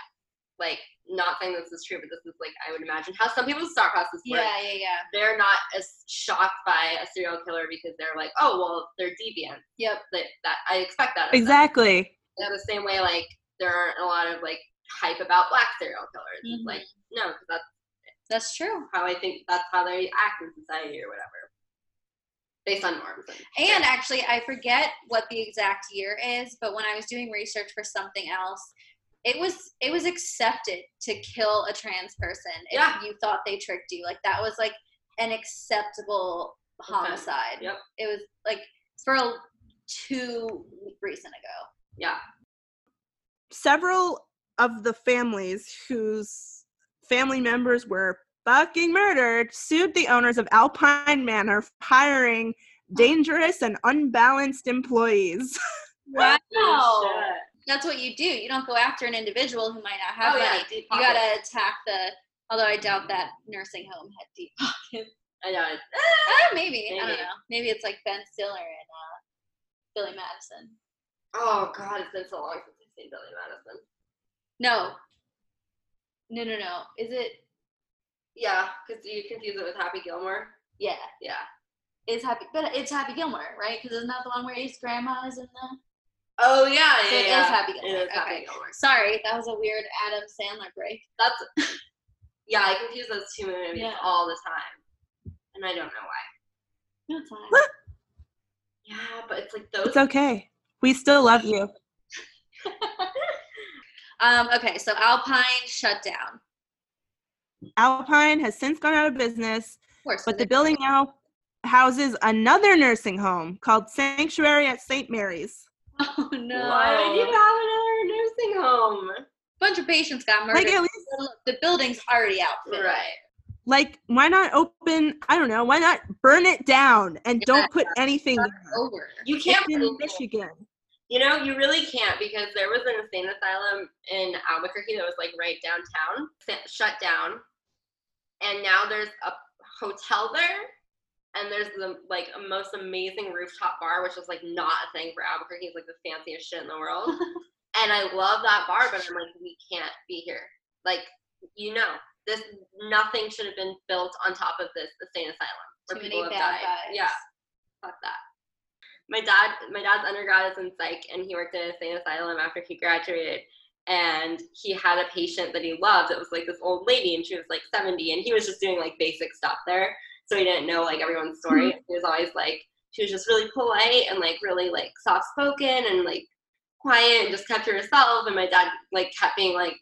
[SPEAKER 1] like not saying this is true, but this is like I would imagine how some people's thought process works.
[SPEAKER 2] Yeah, yeah, yeah.
[SPEAKER 1] They're not as shocked by a serial killer because they're like, oh well, they're deviant.
[SPEAKER 2] Yep.
[SPEAKER 1] That that I expect that.
[SPEAKER 4] exactly
[SPEAKER 1] Yeah, the same way like there aren't a lot of like hype about black serial killers. It's
[SPEAKER 2] Mhm.
[SPEAKER 1] like no, because that's
[SPEAKER 2] That's true.
[SPEAKER 1] how I think that's how they act in society or whatever, based on norms. And,
[SPEAKER 2] And actually, I forget what the exact year is, but when I was doing research for something else, it was it was accepted to kill a trans person if
[SPEAKER 1] Yeah.
[SPEAKER 2] you thought they tricked you. Like that was like an acceptable homicide.
[SPEAKER 1] Yep.
[SPEAKER 2] It was like for a, too recent ago.
[SPEAKER 1] yeah,
[SPEAKER 4] several of the families whose family members were fucking murdered sued the owners of Alpine Manor for hiring dangerous and unbalanced employees.
[SPEAKER 2] Wow. That's what you do. You don't go after an individual who might not have
[SPEAKER 1] Oh,
[SPEAKER 2] money.
[SPEAKER 1] deep
[SPEAKER 2] You gotta attack the. Although I doubt that nursing home had deep pockets.
[SPEAKER 1] I know. it-
[SPEAKER 2] Ah, maybe. I don't know. Maybe it's like Ben Stiller and uh, Billy Madison.
[SPEAKER 1] Oh God, it's been so long since I've seen Billy Madison.
[SPEAKER 2] No. No, no, no. Is it?
[SPEAKER 1] Yeah, because you confuse it with Happy Gilmore.
[SPEAKER 2] Yeah,
[SPEAKER 1] Yeah.
[SPEAKER 2] it's Happy, but it's Happy Gilmore, right? Because isn't that the one where his grandma is in the?
[SPEAKER 1] Oh yeah, yeah,
[SPEAKER 2] So it is
[SPEAKER 1] yeah.
[SPEAKER 2] Happy
[SPEAKER 1] It
[SPEAKER 2] Gilmore.
[SPEAKER 1] is Happy Gilmore.
[SPEAKER 2] Sorry, that was a weird Adam Sandler break.
[SPEAKER 1] That's yeah. I confuse those two movies
[SPEAKER 2] Yeah.
[SPEAKER 1] all the time, and I don't know why.
[SPEAKER 2] That's fine.
[SPEAKER 1] Yeah, but it's like those.
[SPEAKER 4] It's okay. We still love you.
[SPEAKER 2] um. Okay, so Alpine shut down.
[SPEAKER 4] Alpine has since gone out of business,
[SPEAKER 2] Of course,
[SPEAKER 4] but the building now houses another nursing home called Sanctuary at St. Mary's.
[SPEAKER 2] It- oh no!
[SPEAKER 1] Why would you have another nursing home?
[SPEAKER 2] A bunch of patients got murdered.
[SPEAKER 4] Like at least
[SPEAKER 2] Look, the building's already outfitted.
[SPEAKER 1] Right.
[SPEAKER 4] like why not open I don't know, why not burn it down and don't put anything?
[SPEAKER 2] Over.
[SPEAKER 1] You can't.
[SPEAKER 4] It's in Michigan.
[SPEAKER 1] You know, you really can't because there was an insane asylum in Albuquerque that was like right downtown, shut down, and now there's a hotel there, and there's the like most amazing rooftop bar, which is like not a thing for Albuquerque. It's like the fanciest shit in the world, and I love that bar, but I'm like, we can't be here. Like, you know, this nothing should have been built on top of this insane asylum where
[SPEAKER 2] Too
[SPEAKER 1] people have
[SPEAKER 2] bad
[SPEAKER 1] died.
[SPEAKER 2] vibes.
[SPEAKER 1] Yeah, fuck that my dad my dad's undergrad is in psych and he worked at a sane asylum after he graduated and he had a patient that he loved It was like this old lady and she was like 70 and he was just doing like basic stuff there so he didn't know like everyone's story. Mm-hmm. He was always like she was just really polite and like really like soft spoken and like quiet and just kept to herself. And my dad like kept being like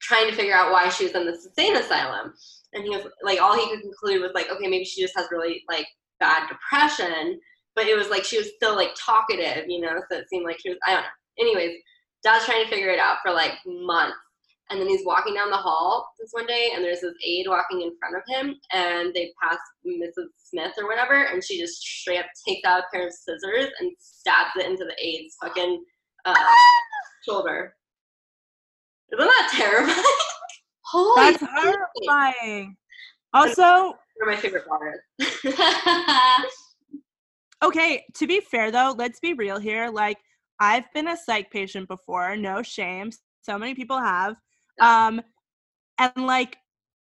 [SPEAKER 1] trying to figure out why she was in the insane asylum. And he was like all he could conclude was like okay maybe she just has really like bad depression. But it was like she was still like talkative, you know, so it seemed like she was I don't know. Anyways, Dad's trying to figure it out for like months. And then he's walking down the hall this one day, and there's this aide walking in front of him, and they pass Mrs. Smith or whatever, and she just straight up takes out a pair of scissors and stabs it into the aide's fucking uh, shoulder. Isn't that terrifying?
[SPEAKER 2] Holy
[SPEAKER 4] That's horrifying. Also,
[SPEAKER 1] of my favorite bars.
[SPEAKER 4] okay, to be fair though, let's be real here. Like, I've been a psych patient before, no shame. So many people have. Um, and like,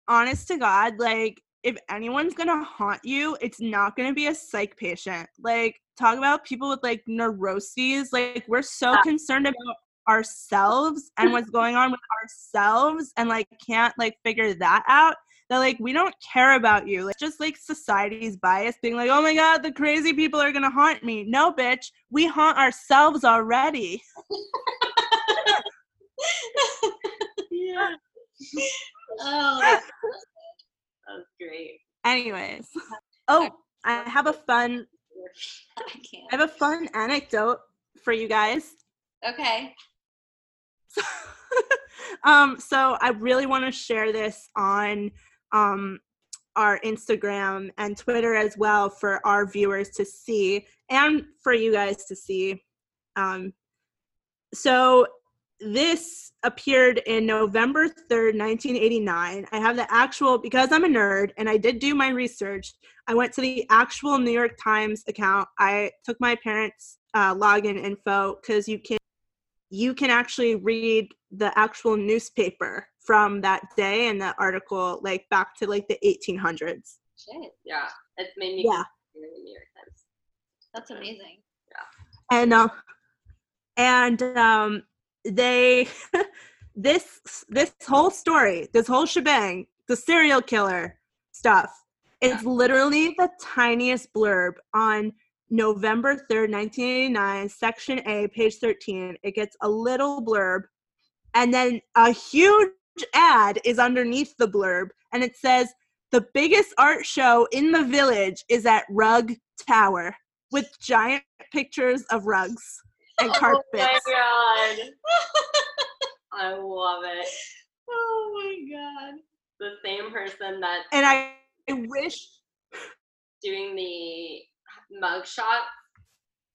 [SPEAKER 4] honest to God, like, if anyone's gonna haunt you, it's not gonna be a psych patient. Like, talk about people with like neuroses. Like, we're so
[SPEAKER 1] Yeah.
[SPEAKER 4] concerned about ourselves and what's going on with ourselves and like can't like figure that out that like we don't care about you like just like society's bias being like oh my god the crazy people are gonna haunt me no bitch we haunt ourselves already
[SPEAKER 1] Yeah.
[SPEAKER 2] oh,
[SPEAKER 1] That was great.
[SPEAKER 4] anyways oh i have a fun
[SPEAKER 2] I
[SPEAKER 4] i have a fun anecdote for you guys
[SPEAKER 2] Okay.
[SPEAKER 4] um so i really want to share this on um our instagram and twitter as well for our viewers to see and for you guys to see um so this appeared in november 3rd 1989 i have the actual because i'm a nerd and i did do my research i went to the actual new york times account i took my parents uh, login info because you can you can actually read the actual newspaper from that day and the article like back to like the 1800s
[SPEAKER 2] Shit.
[SPEAKER 1] Yeah, it's made me
[SPEAKER 4] Yeah.
[SPEAKER 1] consider the New York Times.
[SPEAKER 2] That's amazing.
[SPEAKER 4] Yeah, and uh, and um they this this whole story this whole shebang the serial killer stuff it's literally the tiniest blurb on november 3rd 1989 section a page 13 it gets a little blurb and then a huge ad is underneath the blurb and it says the biggest art show in the village is at rug tower with giant pictures of rugs and carpets.
[SPEAKER 1] Oh my god. I love it.
[SPEAKER 2] Oh my god.
[SPEAKER 1] The same person that
[SPEAKER 4] and I, I wish
[SPEAKER 1] doing the mug shots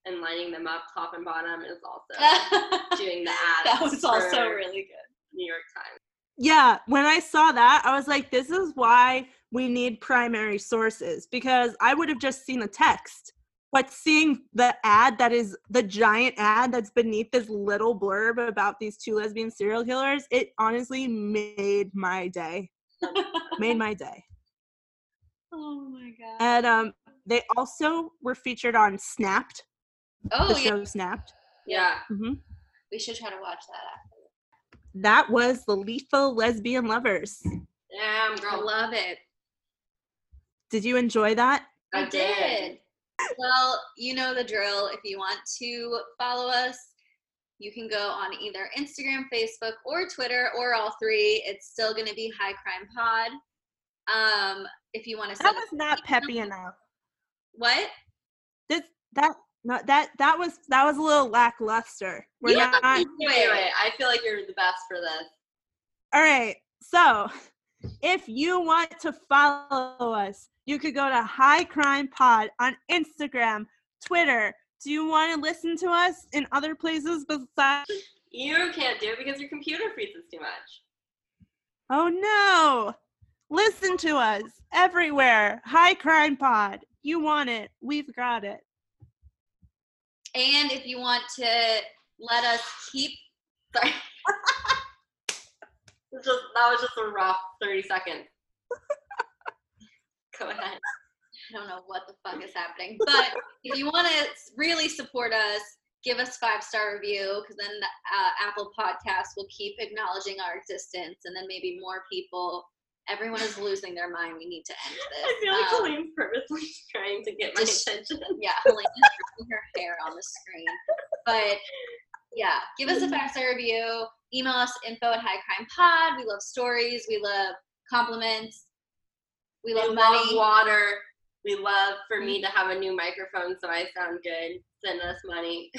[SPEAKER 1] and lining them up top and bottom is also doing the ads.
[SPEAKER 2] that was also really good.
[SPEAKER 1] New York Times.
[SPEAKER 4] yeah, when I saw that, I was like, this is why we need primary sources because I would have just seen the text. But seeing the ad that is the giant ad that's beneath this little blurb about these two lesbian serial killers, it honestly made my day. made my day.
[SPEAKER 2] Oh my god.
[SPEAKER 4] And um, they also were featured on Snapped,
[SPEAKER 2] oh
[SPEAKER 4] the
[SPEAKER 2] yeah.
[SPEAKER 4] show Snapped.
[SPEAKER 1] Yeah.
[SPEAKER 4] hmm
[SPEAKER 2] We should try to watch that after.
[SPEAKER 4] That was the Lethal Lesbian Lovers.
[SPEAKER 1] Damn,
[SPEAKER 2] I
[SPEAKER 1] girl.
[SPEAKER 2] love it.
[SPEAKER 4] Did you enjoy that?
[SPEAKER 1] I did.
[SPEAKER 2] Well, you know the drill. If you want to follow us, you can go on either Instagram, Facebook, or Twitter, or all three. It's still going to be High Crime Pod. Um, if you want to
[SPEAKER 4] That was not peppy enough.
[SPEAKER 2] what?
[SPEAKER 4] This that not that that was that was a little lackluster. We're
[SPEAKER 2] Yeah.
[SPEAKER 4] not
[SPEAKER 1] You do it. I feel like you're the best for this.
[SPEAKER 4] all right. So if you want to follow us, you could go to High Crime Pod on Instagram, Twitter. Do you want to listen to us in other places besides?
[SPEAKER 1] You can't do it because your computer freezes too much.
[SPEAKER 4] Oh no! Listen to us everywhere. High Crime Pod. You want it? We've got it.
[SPEAKER 2] And if you want to let us keep
[SPEAKER 1] Sorry. Just that was just a rough 30 seconds. Go ahead.
[SPEAKER 2] I don't know what the fuck is happening. But if you want to really support us, give us five star review because then the, uh, Apple Podcast will keep acknowledging our existence, and then maybe more people. Everyone is losing their mind. We need to end this.
[SPEAKER 1] I feel like
[SPEAKER 2] Um,
[SPEAKER 1] Colleen's purposely trying to get my
[SPEAKER 2] just-
[SPEAKER 1] attention.
[SPEAKER 2] yeah, Helena is her hair on the screen. But yeah, give us a five star review. Email us info at High Crime Pod. We love stories. We love compliments. We
[SPEAKER 1] We
[SPEAKER 2] love
[SPEAKER 1] love
[SPEAKER 2] money.
[SPEAKER 1] water. We love for me to have a new microphone so I sound good. Send us money.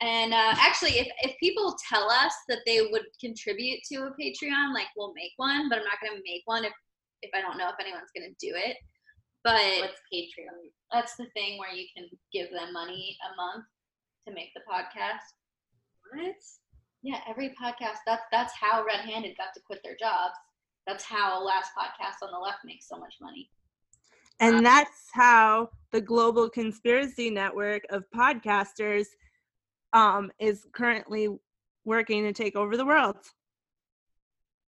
[SPEAKER 2] And uh, actually, if, if people tell us that they would contribute to a Patreon, like we'll make one, but I'm not going to make one if, if I don't know if anyone's going to do it. But
[SPEAKER 1] What's Patreon?
[SPEAKER 2] that's the thing where you can give them money a month to make the podcast.
[SPEAKER 1] What?
[SPEAKER 2] Yeah, every podcast. That's that's how Red Handed got to quit their jobs. That's how Last Podcast on the Left makes so much money.
[SPEAKER 4] And
[SPEAKER 2] Um,
[SPEAKER 4] that's how the global conspiracy network of podcasters um, is currently working to take over the world.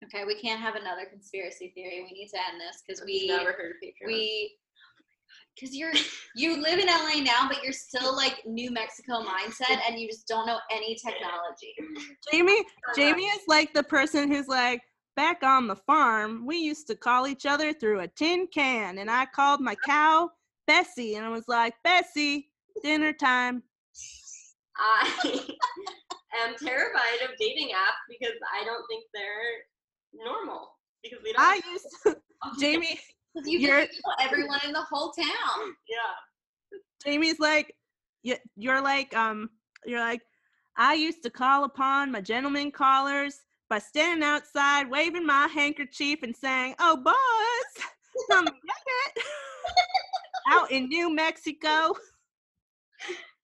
[SPEAKER 2] Okay, we can't have another conspiracy theory. We need to end this because we
[SPEAKER 1] never heard of Patreon.
[SPEAKER 2] we because you're you live in LA now, but you're still like New Mexico mindset, and you just don't know any technology.
[SPEAKER 4] Jamie, Jamie is like the person who's like, back on the farm, we used to call each other through a tin can, and I called my cow Bessie, and I was like, Bessie, dinner time.
[SPEAKER 1] I am terrified of dating apps because I don't think they're normal. Because we don't.
[SPEAKER 4] I used to, Jamie,
[SPEAKER 2] 'Cause you
[SPEAKER 4] You're-
[SPEAKER 2] everyone in the whole town.
[SPEAKER 1] yeah.
[SPEAKER 4] Jamie's like, you, you're like, um, you're like, I used to call upon my gentlemen callers by standing outside, waving my handkerchief and saying, "Oh, boys, come get it!" Out in New Mexico.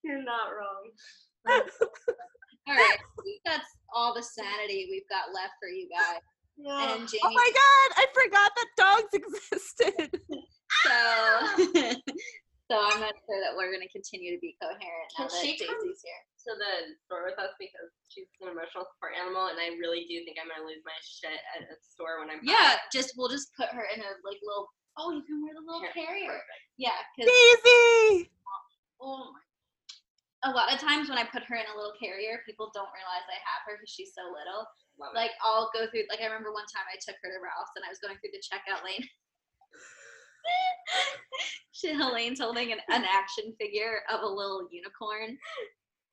[SPEAKER 1] You're not wrong.
[SPEAKER 2] All right, I think that's all the sanity we've got left for you guys.
[SPEAKER 1] Yeah.
[SPEAKER 2] And Jamie,
[SPEAKER 4] Oh my God, I forgot that dogs existed.
[SPEAKER 2] so so I'm not sure that we're gonna continue to be coherent now
[SPEAKER 1] Can
[SPEAKER 2] that
[SPEAKER 1] she come-
[SPEAKER 2] Daisy's here.
[SPEAKER 1] to the store with us because she's an emotional support animal, and I really do think I'm gonna lose my shit at a store when I'm
[SPEAKER 2] Yeah,
[SPEAKER 1] back.
[SPEAKER 2] just we'll just put her in a like little. Oh, you can wear the little
[SPEAKER 1] Yeah,
[SPEAKER 2] carrier. Yeah, because
[SPEAKER 4] Daisy.
[SPEAKER 2] oh my. A lot of times when I put her in a little carrier, people don't realize I have her because she's so little.
[SPEAKER 1] Love it.
[SPEAKER 2] Like I'll go through. Like I remember one time I took her to Ralph's and I was going through the checkout lane. she, Helene's holding an, an action figure of a little unicorn.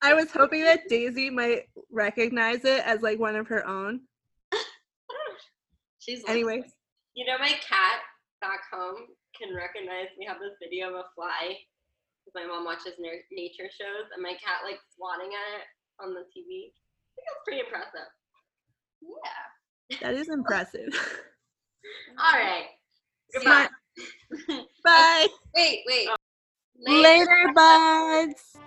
[SPEAKER 4] I was hoping that Daisy might recognize it as like one of her own.
[SPEAKER 2] She's like,
[SPEAKER 4] Anyways,
[SPEAKER 1] You know, my cat back home can recognize. We have this video of a fly. 'cause My mom watches ner- nature shows, and my cat like swatting at it on the TV. I think that's pretty impressive.
[SPEAKER 2] yeah.
[SPEAKER 4] that is impressive.
[SPEAKER 1] All right. Goodbye.
[SPEAKER 4] Bye.
[SPEAKER 2] Wait, wait.
[SPEAKER 1] Oh.
[SPEAKER 4] Later, buds.